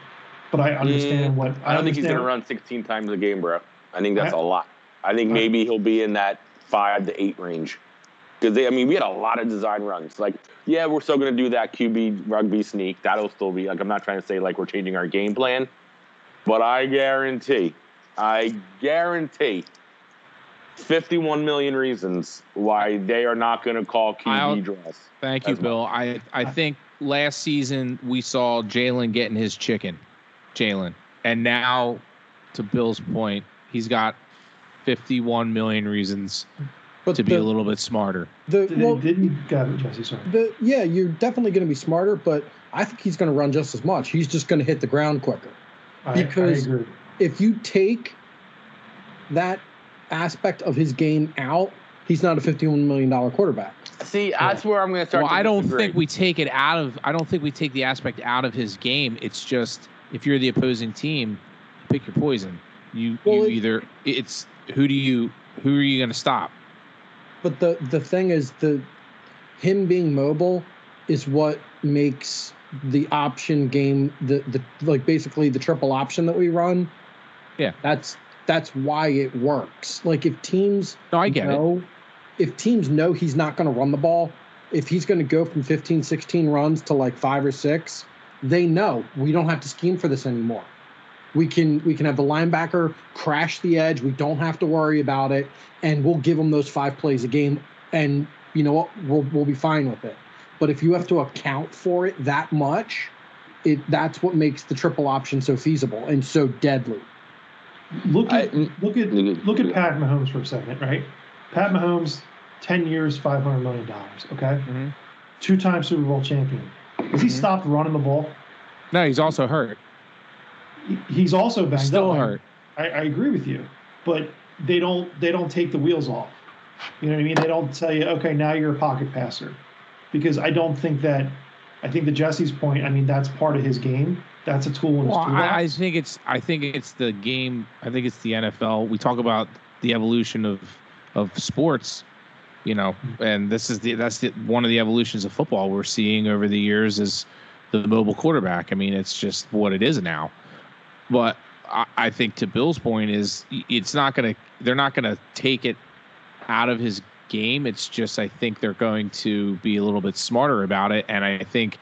But I understand Mm, what I don't think he's going to run 16 times a game, bro. I think that's I- a lot. I think maybe he'll be in that five to eight range. Because I mean, we had a lot of design runs. Like, yeah, we're still going to do that QB rugby sneak. That'll still be like. I'm not trying to say like we're changing our game plan, but I guarantee, I guarantee, 51 million reasons why they are not going to call I'll- QB draws. Thank you, As Bill. I I think last season we saw Jalen getting his chicken, Jalen, and now, to Bill's point, he's got 51 million reasons But to be a little bit smarter. the Did, well, didn't got it, Jesse? Sorry. the yeah, you're definitely going to be smarter, but I think he's going to run just as much. He's just going to hit the ground quicker. I, Because- I agree. If you take that aspect of his game out, he's not a 51 million dollar quarterback. See, that's where I'm going to start. Well, to I don't disagree. think we take it out of. I don't think we take the aspect out of his game. It's just if you're the opposing team, pick your poison. You Well, you it- either it's who do you who are you going to stop? But the the thing is the him being mobile is what makes the option game the the like basically the triple option that we run. Yeah. That's that's why it works. Like if teams No, I get it. if teams know he's not going to run the ball, if he's going to go from 15 16 runs to like 5 or 6, they know we don't have to scheme for this anymore. We can we can have the linebacker crash the edge. We don't have to worry about it and we'll give them those 5 plays a game and you know what we'll we'll be fine with it. But if you have to account for it that much, it that's what makes the triple option so feasible and so deadly. Look I- at look at look at Pat Mahomes for a second, right? Pat Mahomes, ten years, five hundred million dollars. Okay, Mhm. two-time Super Bowl champion. Has he Mhm. stopped running the ball? No, he's also hurt. He- He's also banged Still up. I- hurt. I, I agree with you, but they don't they don't take the wheels off. You know what I mean? They don't tell you, okay, now you're a pocket passer, because I don't think that. I think to Jesse's point, I mean that's part of his game. That's a tool in his Well. I, I think it's I think it's the game. I think it's the NFL. We talk about the evolution of of sports, you know, hmm. and this is the that's the, one of the evolutions of football we're seeing over the years is the mobile quarterback. I mean, it's just what it is now. But I, I think to Bill's point is it's not gonna they're not gonna take it out of his game. It's just I think they're going to be a little bit smarter about it, and I think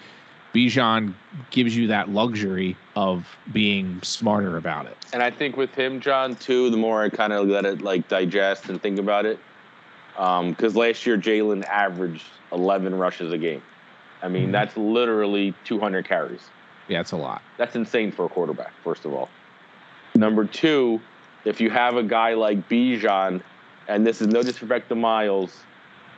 Bijan gives you that luxury of being smarter about it. And I think with him, John, too, the more I kind of let it like digest and think about it, because last year Jalen averaged 11 rushes a game. I mean, Mhm. that's literally 200 carries. Yeah, it's a lot. That's insane for a quarterback, first of all. Number two, if you have a guy like Bijan, and this is no disrespect to Miles,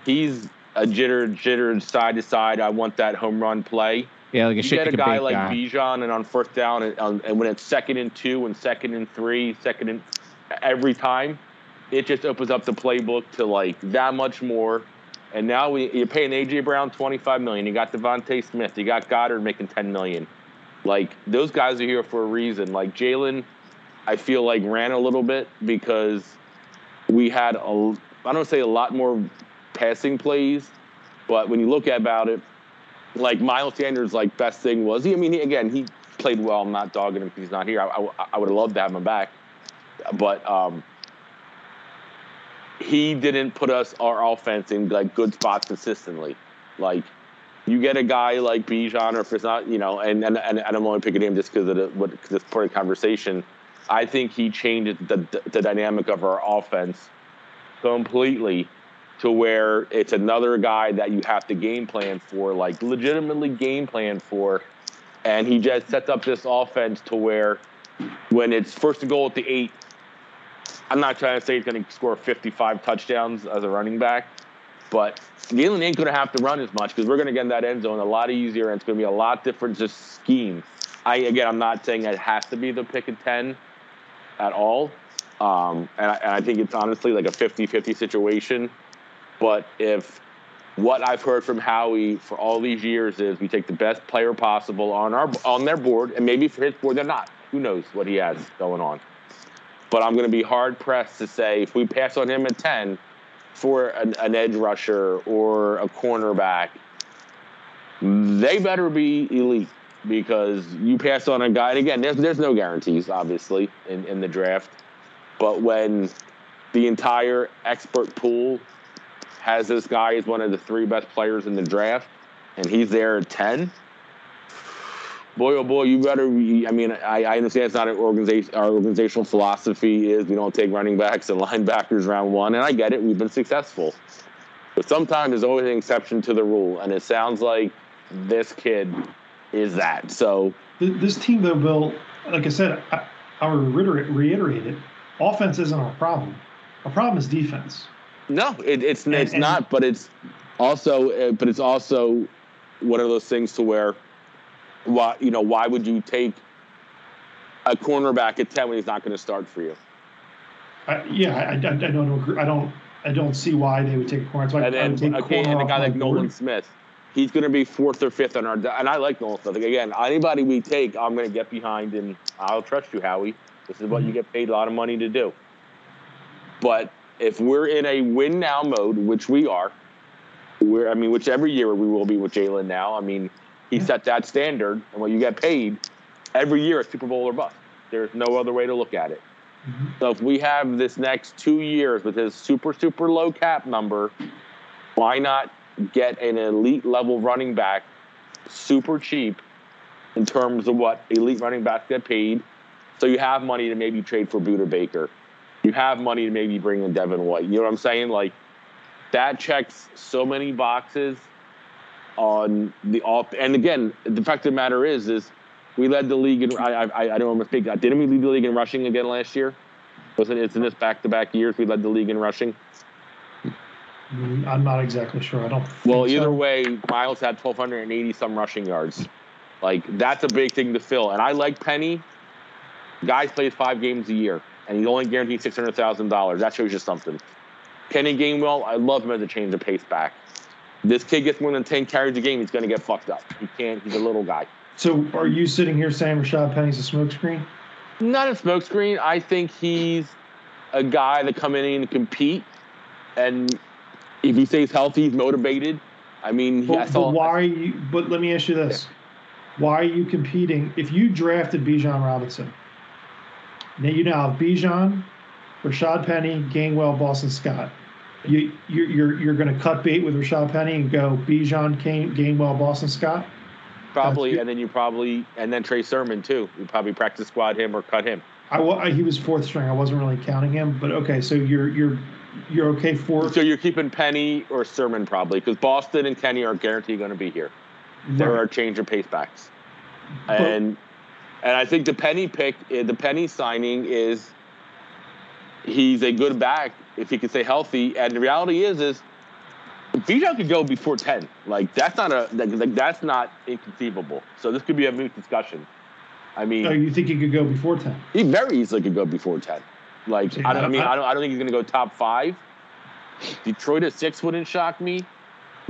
he's a jitter, jitter side to side. I want that home run play. Yeah, like a You get a guy like guy. Bijan, and on first down, and, on, and when it's second and two, and second and three, second and every time, it just opens up the playbook to like that much more. And now we, you're paying AJ Brown 25 million. You got DeVonta Smith. You got Goedert making 10 million. Like those guys are here for a reason. Like Jalen, I feel like ran a little bit because we had a, I don't say a lot more passing plays, but when you look about it, like Miles Sanders' like best thing was he. I mean, he, again, he played well. I'm not dogging him he's not here. I, I, I would have loved to have him back, but um, he didn't put us our offense in like good spots consistently. Like you get a guy like Bijan, or if it's not, you know, and and, and, I'm only picking him just because of the, what it's part of the conversation. I think he changed the, the the dynamic of our offense completely to where it's another guy that you have to game plan for, like legitimately game plan for. And he just sets up this offense to where when it's first and goal at the eight, I'm not trying to say he's going to score 55 touchdowns as a running back, but Jalen ain't going to have to run as much because we're going to get in that end zone a lot easier and it's going to be a lot different just scheme. I again, I'm not saying it has to be the pick of 10 at all. Um, and, I, and I think it's honestly like a 50 50 situation. But if what I've heard from Howie for all these years is we take the best player possible on our on their board, and maybe for his board they're not. Who knows what he has going on? But I'm going to be hard pressed to say if we pass on him at 10, for an, an edge rusher or a cornerback, they better be elite because you pass on a guy. And again, there's there's no guarantees, obviously, in, in the draft. But when the entire expert pool has this guy as one of the three best players in the draft, and he's there at ten. Boy, oh boy, you better. Be, I mean, I, I understand it's not an organization. Our organizational philosophy is we don't take running backs and (laughs) linebackers round one, and I get it. We've been successful, but sometimes there's always an exception to the rule, and it sounds like this kid is that. So This team, though, Bill, like I said, I, I will reiterate, reiterate it. Offense isn't our problem. Our problem is defense. No, it, it's it's and- not, but it's also, uh, but it's also one of those things to where, why you know, why would you take a cornerback at ten when he's not going to start for you? I, yeah, I, I, I don't agree. I don't. I don't see why they would take a corner. And I would then take okay, corner and a guy like board. Nolan Smith, he's going to be fourth or fifth on our. And I like Nolan Smith. Again, anybody we take, I'm going to get behind, and I'll trust you, Howie. This is what you mm-hmm. get paid a lot of money to do. But if we're in a win now mode, which we are, we're I mean, which every year we will be with Jalen now. I mean, he set that standard, and when you get paid every year, it's Super Bowl or bust. There's no other way to look at it. Mhm. So if we have this next two years with his super super low cap number, why not get an elite level running back, super cheap, in terms of what elite running backs get paid? So you have money to maybe trade for Budda Baker. You have money to maybe bring in Devin White. You know what I'm saying? Like that checks so many boxes on the off. And again, the fact of the matter is, is we led the league in. I I, I don't want to speak. Didn't we lead the league in rushing again last year? Wasn't it? It's in this back-to-back years we led the league in rushing. Mm, I'm not exactly sure. I don't. Well, either so. way, Miles had 1,280 some rushing yards. Like that's a big thing to fill. And I like Penny. Guys plays five games a year, and he's only guaranteed six hundred thousand dollars. That shows you something. Kenny Gainwell, I love him as a change of pace back. This kid gets more than ten carries a game, he's going to get fucked up. He can't. He's a little guy. So, are you sitting here saying Rashad Penny's a smokescreen? Not a smokescreen. I think he's a guy that come in and compete, and if he stays healthy, he's motivated. I mean, I But, saw. but why are you? But let me ask you this: Why are you competing? If you drafted Bijan Robinson, now you now have Bijan, Rashad Penny, Gainwell, Boston Scott. You you're you're, you're going to cut bait with Rashad Penny and go Bijan, Gain, Gainwell, Boston Scott. Probably, and then you probably, and then Trey Sermon too. You probably practice squad him or cut him. I, I he was fourth string. I wasn't really counting him, but okay. So you're you're you're okay for So you're keeping Penny or Sermon probably because Boston and Kenny are guaranteed going to be here. There right. are change of pace backs, But- and and I think the Penny pick, eh, the Penny signing is he's a good back if he can stay healthy. And the reality is, is Bijan could go before ten. Like that's not a like, like that's not inconceivable. So this could be a moot discussion. I mean, Oh, you think he could go before ten? he very easily could go before ten. Like See, I, don't, I mean, I- don't, I don't think he's going to go top five. Detroit at six wouldn't shock me.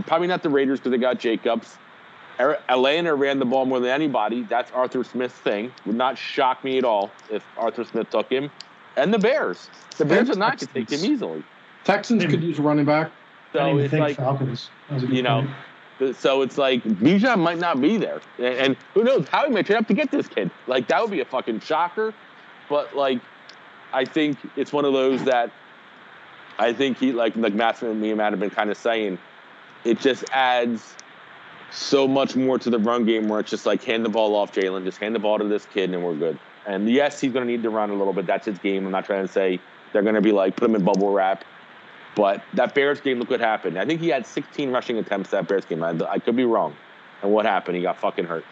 Probably not the Raiders because they got Jacobs. Atlanta ran the ball more than anybody. That's Arthur Smith's thing. Would not shock me at all if Arthur Smith took him. And the Bears. The Bears are not going to take him easily. Texans could use a running back. I didn't So even it's think like Falcons. That was a good you know, point. so it's like Bijan might not be there, and, and who knows? how he may turn up to get this kid. Like that would be a fucking shocker. But like, I think it's one of those that I think he like like Matt and me and Matt have been kind of saying, it just adds so much more to the run game where it's just like hand the ball off Jalen, just hand the ball to this kid and we're good. And yes, he's going to need to run a little bit. That's his game. I'm not trying to say they're going to be like put him in bubble wrap. But that Bears game, look what happened. I think he had 16 rushing attempts that Bears game. I, I could be wrong. And what happened? He got fucking hurt.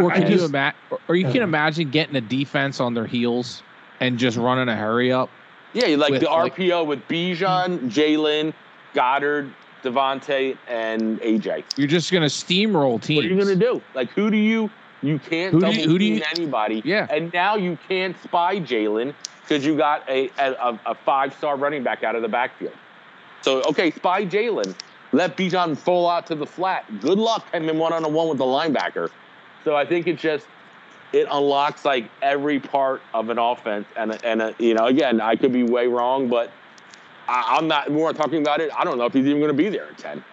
Or I- I can you imagine? Or you can imagine getting a defense on their heels and just running a hurry up. Yeah, like With, the like- RPO with Bijan, Jalen, Goedert, DeVonta, and AJ. You're just gonna steamroll teams. What are you gonna do? Like, who do you? You can't Who do double you- team you- anybody. Yeah. And now you can't spy Jalen because you got a a, a five star running back out of the backfield. So okay, spy Jalen. Let Bijan fall out to the flat. Good luck him one on one with the linebacker. So I think it just it unlocks like every part of an offense, and and uh, you know again I could be way wrong, but I, I'm not more talking about it. I don't know if he's even going to be there at ten.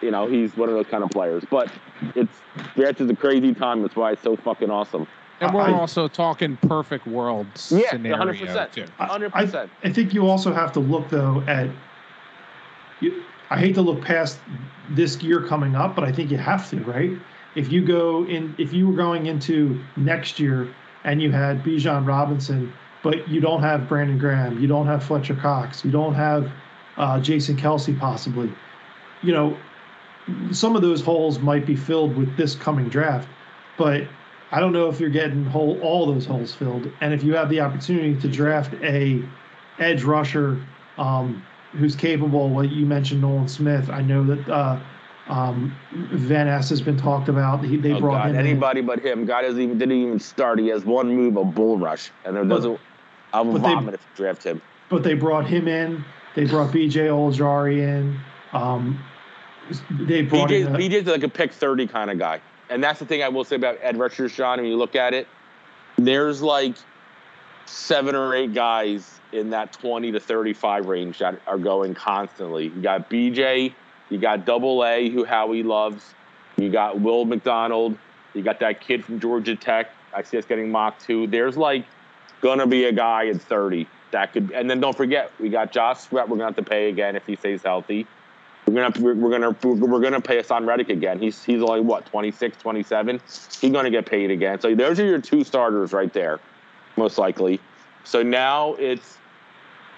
You know, he's one of those kind of players. But it's draft is a crazy time. That's why it's so fucking awesome. And we're I- also talking perfect world Yeah, scenario 100%. too. I- Hundred I- percent. I think you also have to look though at. You, I hate to look past this year coming up, but I think you have to, right? If you go in, if you were going into next year and you had Bijan Robinson, but you don't have Brandon Graham, you don't have Fletcher Cox, you don't have uh, Jason Kelce possibly, you know, some of those holes might be filled with this coming draft, but I don't know if you're getting whole all those holes filled. And if you have the opportunity to draft a edge rusher um, who's capable, well, you mentioned Nolan Smith. I know that uh, um, Van Ness has been talked about. He, they Oh, brought God, him in. anybody but him. God doesn't even didn't even start. He has one move, a bull rush, and there doesn't. I will but they- vomit if you draft him. but they brought him in. They brought B.J. Ojulari in. Um, they brought BJ's, in. a- BJ's like a pick 30 kind of guy. And that's the thing I will say about Ed Sean. When you look at it, there's like seven or eight guys in that 20 to 35 range that are going constantly. You got BJ, you got Double A, who Howie loves. You got Will McDonald. You got that kid from Georgia Tech. I see us getting mocked too. There's like gonna be a guy at 30 that could. And then don't forget, we got Josh Sweat. We're gonna have to pay again if he stays healthy. We're gonna we're, gonna we're gonna pay Haason Reddick again. He's he's only what 26, 27. He's gonna get paid again. So those are your two starters right there, most likely. So now it's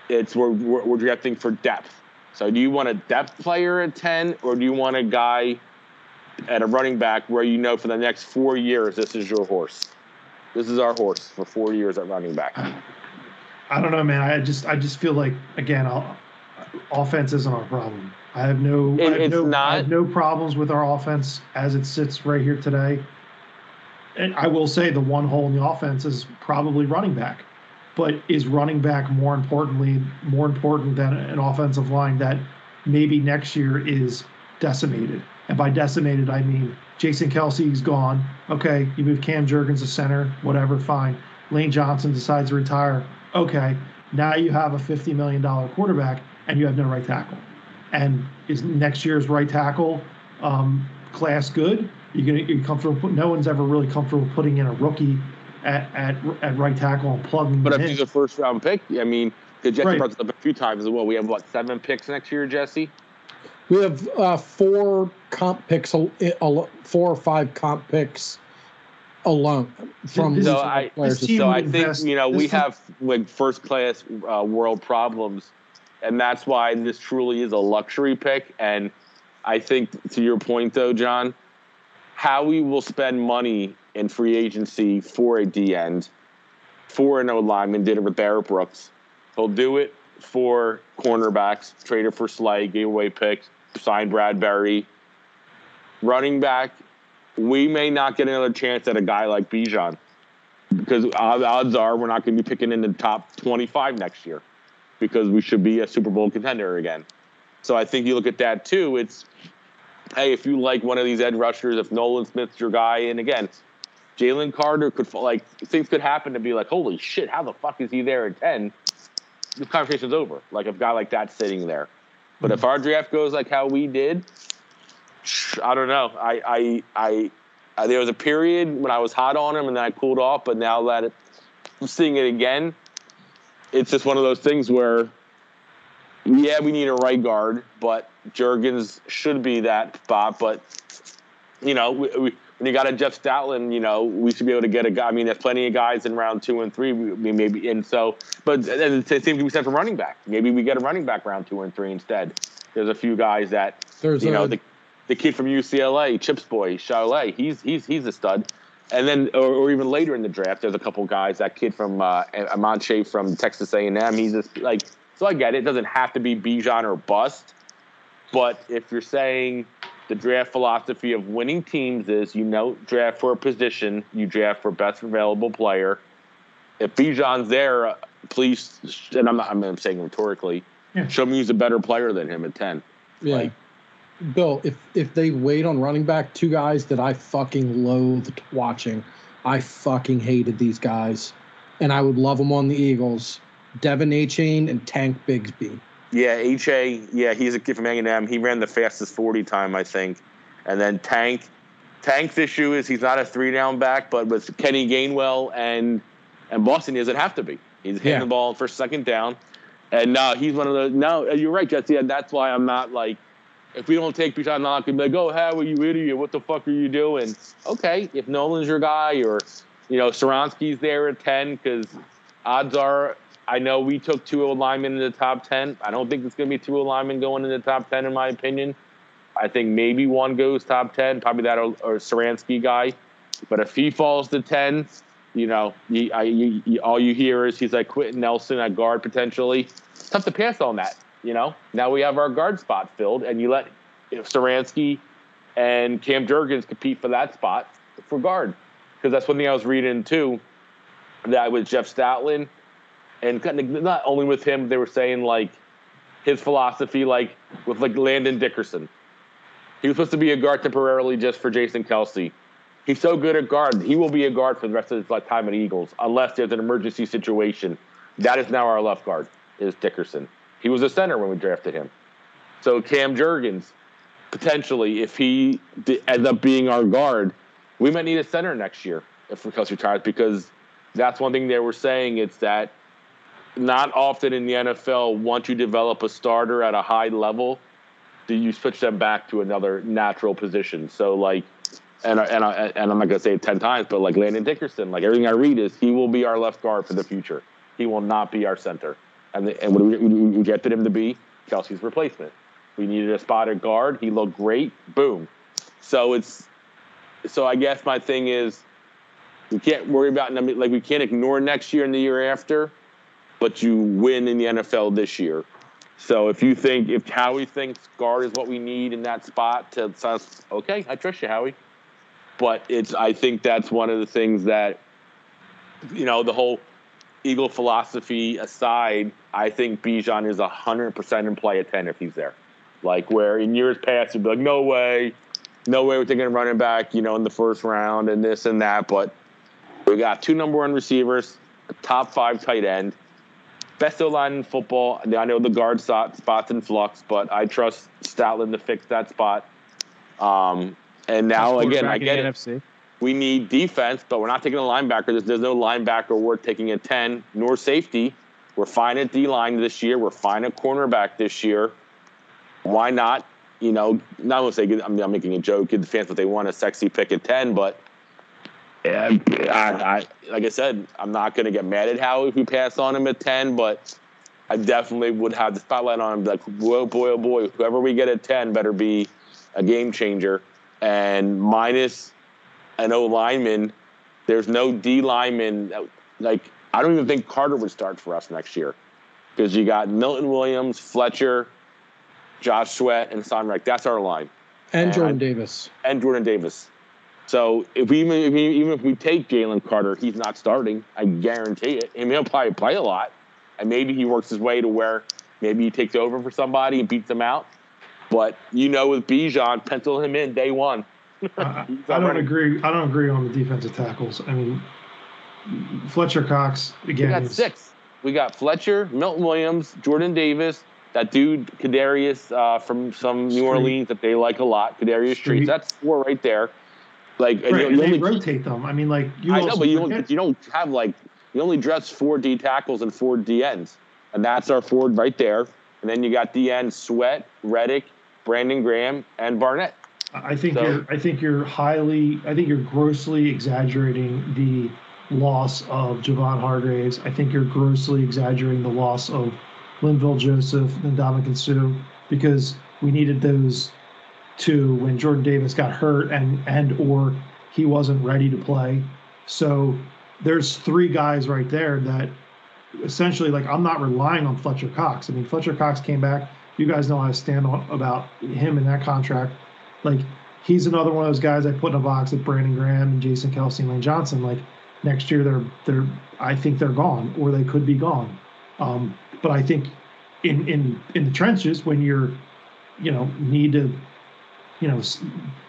it's we're we're, we're drafting for depth. So do you want a depth player at 10, or do you want a guy at a running back where you know for the next four years this is your horse? This is our horse for four years at running back. I don't know, man. I just I just feel like again, I'll, offense isn't our problem. I have no, It- I have it's no, I not. have no problems with our offense as it sits right here today. And I will say the one hole in the offense is probably running back, but is running back more importantly more important than an offensive line that maybe next year is decimated? And by decimated, I mean Jason Kelce's gone. Okay, you move Cam Jurgens to center, whatever, fine. Lane Johnson decides to retire. Okay, now you have a $50 million quarterback and you have no right tackle. And is next year's right tackle um, class good? You're gonna you're comfortable. Put, no one's ever really comfortable putting in a rookie at at, at right tackle and plugging. But him if in. he's a first round pick, I mean, because Jesse Right. brought this up a few times as well. We have what seven picks next year, Jesse? We have uh, four comp picks, al- al- four or five comp picks alone from This So is- each of the I- players. So I think you know we team- have like first class uh, world problems, and that's why this truly is a luxury pick. And I think to your point though, John, how we will spend money in free agency for a D end, for an O lineman. Did it with Barrett Brooks. He'll do it for cornerbacks. Traded for Slay, gave away picks, signed Bradbury. Running back, we may not get another chance at a guy like Bijan because odds are we're not going to be picking in the top 25 next year because we should be a Super Bowl contender again. So I think you look at that too. It's hey, if you like one of these edge rushers, if Nolan Smith's your guy, and again, Jalen Carter could like things could happen to be like, holy shit, how the fuck is he there at 10? This conversation's over. Like a guy like that sitting there. But if our draft goes like how we did, I don't know. I I I there was a period when I was hot on him and then I cooled off, but now that it, I'm seeing it again, it's just one of those things where, yeah, we need a right guard, but Jurgens should be that spot. But you know, we, we, when you got a Jeff Stoutland, you know, we should be able to get a guy. I mean, there's plenty of guys in round two and three. We, we maybe and so, but it seems can be said for running back. Maybe we get a running back round two and three instead. There's a few guys that There's you know a, the the kid from UCLA, Chips boy, Chalet, he's he's he's a stud. And then, or, or even later in the draft, there's a couple guys. That kid from uh, Amanche from Texas A&M, he's just like. So I get it. It doesn't have to be Bijan or bust, but if you're saying the draft philosophy of winning teams is you know draft for a position, you draft for best available player. If Bijan's there, uh, please, and I'm not, I'm saying rhetorically, Yeah. show me who's a better player than him at ten. yeah. like- Bill, if if they wait on running back, two guys that I fucking loathed watching, I fucking hated these guys, and I would love them on the Eagles. Devon Achane and Tank Bigsby. Yeah, HA. Yeah, he's a kid from A&M. He ran the fastest 40 time, I think. And then Tank. Tank's issue is he's not a three down back, but with Kenny Gainwell and and Boston, he doesn't have to be. He's hitting Yeah. the ball for second down. And uh, he's one of the. No, you're right, Jesse. And that's why I'm not like. If we don't take I'm not gonna be like, oh, how are you idiot? What the fuck are you doing? Okay, if Nolan's your guy, or you know, Skoronski's there at ten, because odds are, I know we took two linemen in the top ten. I don't think it's gonna be two linemen going in the top ten, in my opinion. I think maybe one goes top ten, probably that or, or Saransky guy. But if he falls to ten, you know, I, all you hear is he's like Quenton Nelson at guard potentially. Tough to pass on that. You know, now we have our guard spot filled, and you let you know, Skoronski and Cam Jurgens compete for that spot for guard. Because that's one thing I was reading too, that with Jeff Stoutland, and not only with him, they were saying like his philosophy, like with like Landon Dickerson. He was supposed to be a guard temporarily just for Jason Kelce. He's so good at guard, he will be a guard for the rest of his lifetime at Eagles, unless there's an emergency situation. That is now our left guard, is Dickerson. He was a center when we drafted him. So Cam Jurgens, potentially, if he ends up being our guard, we might need a center next year if Kelce retires because that's one thing they were saying. It's that not often in the NFL, once you develop a starter at a high level, do you switch them back to another natural position. So like, and and and I'm not gonna say it ten times, but like Landon Dickerson, like everything I read is he will be our left guard for the future. He will not be our center. And the, and what we, we, rejected him to be Kelce's replacement. We needed a spotted guard. He looked great. Boom. So it's so I guess my thing is we can't worry about like we can't ignore next year and the year after, but you win in the NFL this year. So if you think if Howie thinks guard is what we need in that spot to okay, I trust you, Howie. But it's I think that's one of the things that you know the whole Eagle philosophy aside, I think Bijan is hundred percent in play at ten if he's there. Like where in years past you'd be like, no way, no way we're taking a running back, you know, in the first round and this and that. But we got two number one receivers, a top five tight end, best O line in football. I know the guard spot, spots in flux, but I trust Stoutland to fix that spot. Um, and now again, I get the it NFC. We need defense, but we're not taking a linebacker. There's, there's no linebacker worth taking a 10, nor safety. We're fine at D line this year. We're fine at cornerback this year. Why not? You know, not to say, I'm, I'm making a joke, give the fans what they want, a sexy pick at 10, but yeah, I, I, like I said, I'm not going to get mad at Howie if we pass on him at 10, but I definitely would have the spotlight on him. Like, whoa, oh boy, oh boy, whoever we get at 10 better be a game changer. And minus an O lineman, there's no D lineman. that- Like, I don't even think Carter would start for us next year because you got Milton Williams, Fletcher, Josh Sweat, and Simon Reich. That's our line, and And Jordan Davis. and Jordan Davis. So if we even if we, even if we take Jalen Carter, he's not starting. I guarantee it. And he'll probably play a lot, and maybe he works his way to where maybe he takes over for somebody and beats them out. But you know, with Bijan, pencil him in day one. I, (laughs) I don't already- agree. I don't agree on the defensive tackles. I mean, Fletcher Cox again. We got is- six. We got Fletcher, Milton Williams, Jordan Davis, that dude Kadarius uh, from some New Street. Orleans that they like a lot. Kadarius Street. Street. That's four right there. Like and Right, you, and you they only rotate them. I mean, like you I know, but you don't you don't have like you only dress four D tackles and four D ends, and that's our forward right there. And then you got D end Sweat, Reddick, Brandon Graham, and Barnett. I think So- you're. I think you're highly. I think you're grossly exaggerating the loss of Javon Hargraves. I think you're grossly exaggerating the loss of Linval Joseph and Ndamukong Suh because we needed those two when Jordan Davis got hurt and and or he wasn't ready to play. So there's three guys right there that essentially like I'm not relying on Fletcher Cox. I mean Fletcher Cox came back. You guys know how I stand on about him in that contract. Like he's another one of those guys I put in a box with Brandon Graham and Jason Kelce and Lane Johnson. Like next year they're they're I think they're gone or they could be gone. Um, but I think in in in the trenches when you're you know need to you know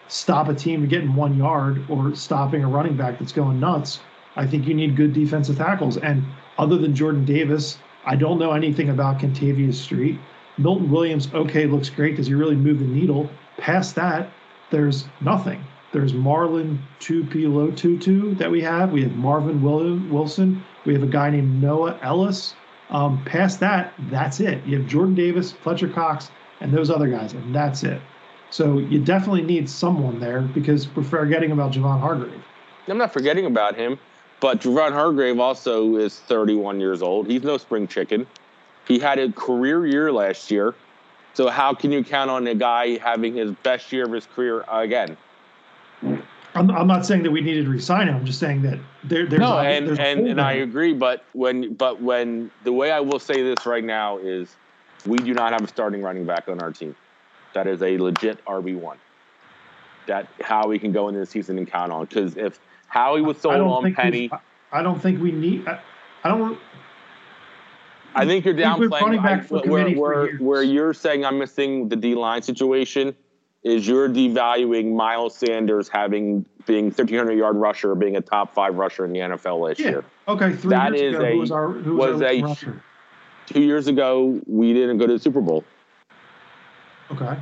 stop a team getting one yard or stopping a running back that's going nuts. I think you need good defensive tackles. And other than Jordan Davis, I don't know anything about Kentavius Street. Milton Williams, okay, looks great. Does he really move the needle? Past that, there's nothing. There's Marlon Tuipulotu that we have. We have Marvin Wilson. We have a guy named Noah Elliss. Um, past that, that's it. You have Jordan Davis, Fletcher Cox, and those other guys, and that's it. So you definitely need someone there because we're forgetting about Javon Hargrave. I'm not forgetting about him, but Javon Hargrave also is 31 years old. He's no spring chicken. He had a career year last year. So how can you count on a guy having his best year of his career again? I'm, I'm not saying that we needed to resign him. I'm just saying that there, there's no, and there's and, and I agree. But when but when the way I will say this right now is, we do not have a starting running back on our team. That is a legit RB one. That how we can go into the season and count on because if Howie was sold on Penny, I don't think we need. I, I don't. I think you're downplaying I, where, where, where you're saying I'm missing the D line situation is you're devaluing Miles Sanders having being 1,300 yard rusher, being a top five rusher in the NFL last yeah. year. Okay, three that years is ago, a, who was our who was, was our a rusher? two years ago we didn't go to the Super Bowl. Okay.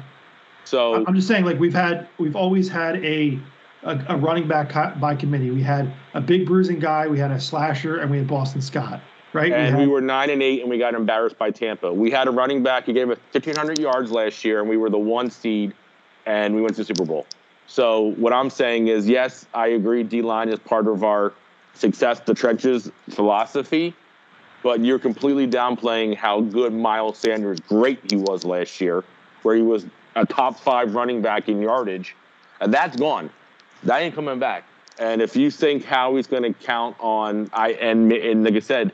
So I'm just saying, like we've had, we've always had a a, a running back by committee. We had a big bruising guy, we had a slasher, and we had Boston Scott. Right, and we, we were nine and eight, and we got embarrassed by Tampa. We had a running back who gave us 1,500 yards last year, and we were the one seed and we went to the Super Bowl. So what I'm saying is, yes, I agree. D line is part of our success, the trenches philosophy, but you're completely downplaying how good Miles Sanders, great he was last year, where he was a top five running back in yardage, and that's gone. That ain't coming back. And if you think Howie's going to count on, I and, and like I said,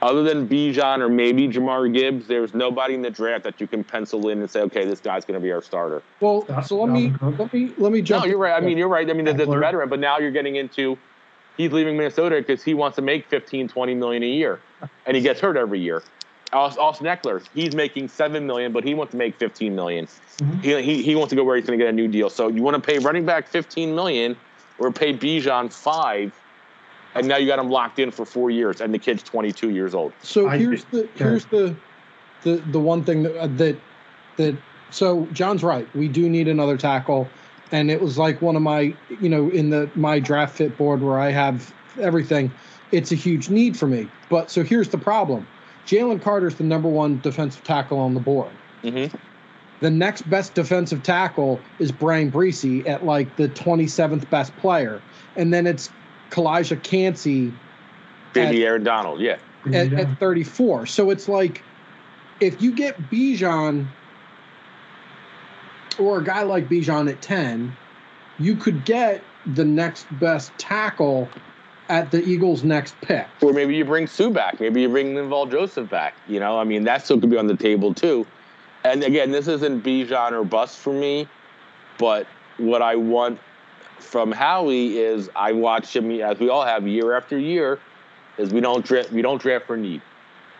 other than Bijan or maybe Jahmyr Gibbs, there's nobody in the draft that you can pencil in and say, okay, this guy's going to be our starter. Well, so let me let me let me jump. No, you're right. I mean, you're right. I mean, there's a veteran, but now you're getting into he's leaving Minnesota because he wants to make 15, 20 million a year, and he gets hurt every year. Austin Ekeler, he's making seven million, but he wants to make 15 million. Mm-hmm. He, he he wants to go where he's going to get a new deal. So you want to pay running back 15 million or pay Bijan five and now you got him locked in for four years, and the kid's 22 years old. So here's the here's the the the one thing that uh, that that so John's right. We do need another tackle, and it was like one of my you know in the my Draftfeit board where I have everything. It's a huge need for me. But so here's the problem: Jalen Carter's the number one defensive tackle on the board. Mm-hmm. The next best defensive tackle is Bryan Bresee at like the 27th best player, and then it's Calijah Kancey. Baby Aaron Donald, yeah. At, at 34. So it's like if you get Bijan or a guy like Bijan at 10, you could get the next best tackle at the Eagles' next pick. Or maybe you bring Suh back. Maybe you bring Linval Joseph back. You know, I mean, that still could be on the table too. And again, this isn't Bijan or bust for me, but what I want from Howie is I watch him as we all have year after year. Is we don't draft we don't draft for need.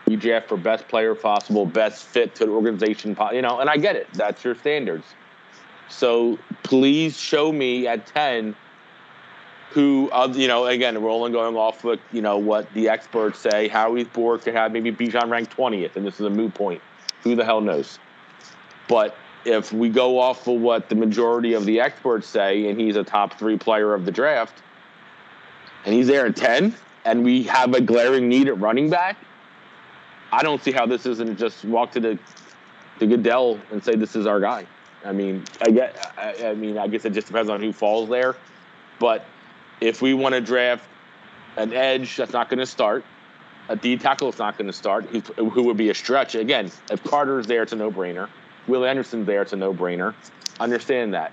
We draft for best player possible, best fit to the organization. You know, and I get it. That's your standards. So please show me at ten who, uh, you know, again, we're going off of, you know, what the experts say. Howie's board could have maybe Bijan ranked 20th, and this is a moot point. Who the hell knows? But if we go off of what the majority of the experts say, and he's a top three player of the draft, and he's there at 10, and we have a glaring need at running back, I don't see how this isn't just walk to the the Goodell and say this is our guy. I mean, I get. I, I mean, I guess it just depends on who falls there. But if we want to draft an edge that's not going to start, a D tackle that's not going to start, who, who would be a stretch. Again, if Carter's there, it's a no brainer. Will Anderson's there, it's a no-brainer. Understand that.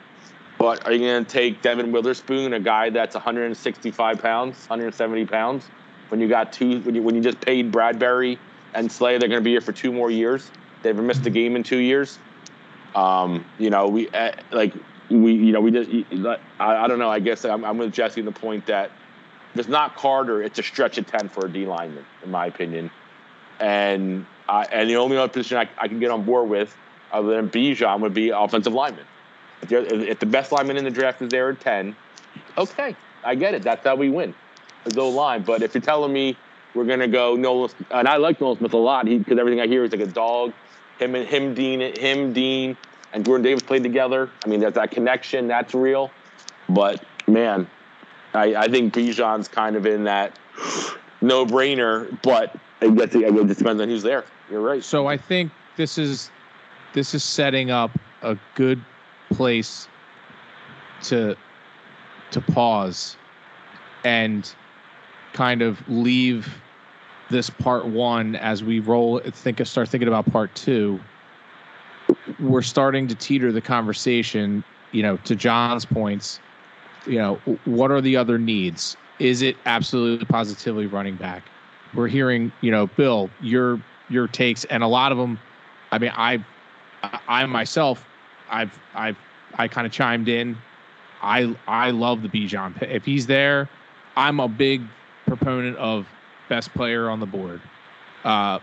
But are you going to take Devon Witherspoon, a guy that's 165 pounds, 170 pounds, when you got two, when you, when you just paid Bradbury and Slay, they're going to be here for two more years. They haven't missed a game in two years. Um, you know, we uh, like we, you know, we just. I, I don't know. I guess I'm, I'm with Jesse in the point that if it's not Carter, it's a stretch of ten for a D lineman, in my opinion. And uh, and the only other position I, I can get on board with other than Bijan would be offensive lineman. If, if, the best lineman in the draft is there at 10, okay, I get it. That's how we win. The line. But if you're telling me we're gonna go Nolan, and I like Nolan Smith a lot because everything I hear is like a dog. Him and him, Dean, him, Dean, and Jordan Davis played together. I mean, there's that connection. That's real. But man, I, I think Bijan's kind of in that no-brainer. But it, gets, it just depends on who's there. You're right. So I think this is this is setting up a good place to to pause and kind of leave this part one as we roll think start thinking about part two. We're starting to teeter the conversation you know to john's points you know what are the other needs? Is it absolutely positively running back? We're hearing you know bill your your takes and a lot of them i mean i i myself i've i've i kind of chimed in i i love the bijan if he's there i'm a big proponent of best player on the board. Uh,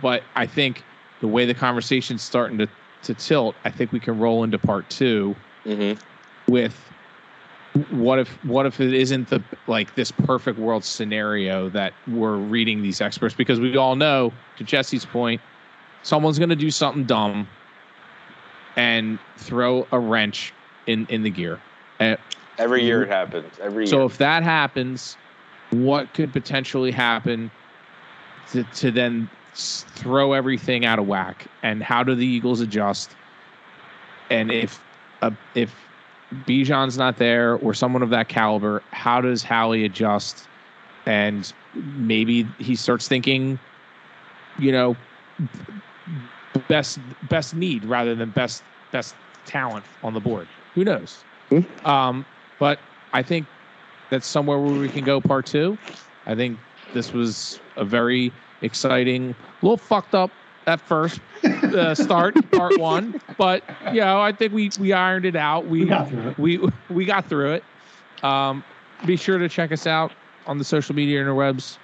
but I think the way the conversation's starting to, to tilt, I think we can roll into part 2 mm-hmm. with what if what if it isn't the like this perfect world scenario that we're reading these experts because we all know to Jesse's point, someone's going to do something dumb and throw a wrench in in the gear. And, Every year it happens. Every so year. if that happens, what could potentially happen to, to then throw everything out of whack and how do the Eagles adjust? And if uh, if Bijan's not there or someone of that caliber, how does Howie adjust? And maybe he starts thinking, you know, best best need rather than best best talent on the board. Who knows? Mm-hmm. Um, but I think that's somewhere where we can go part two. I think this was a very exciting, a little fucked up at first uh, start, (laughs) part one, but you know I think we we ironed it out. We, we got through it. We we got through it. Um, be sure to check us out on the social media interwebs.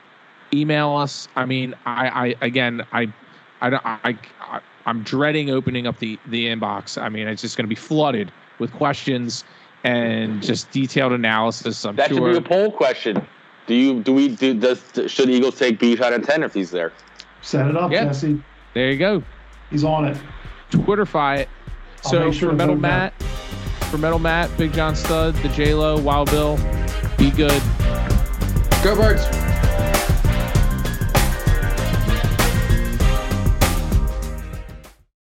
Email us. I mean, I, I again, I, I, I, I I'm dreading opening up the the inbox. I mean, it's just going to be flooded with questions and just detailed analysis. I'm that sure. should be a poll question. Do you do we do does should Eagles take Bijan at ten if he's there? Set it up, yeah. Jesse. There you go. He's on it. Twitterfy it. I'll so sure for Metal Matt, for Metal Matt, Big John Stud, the J Lo, Wild Bill, be good. Go Birds.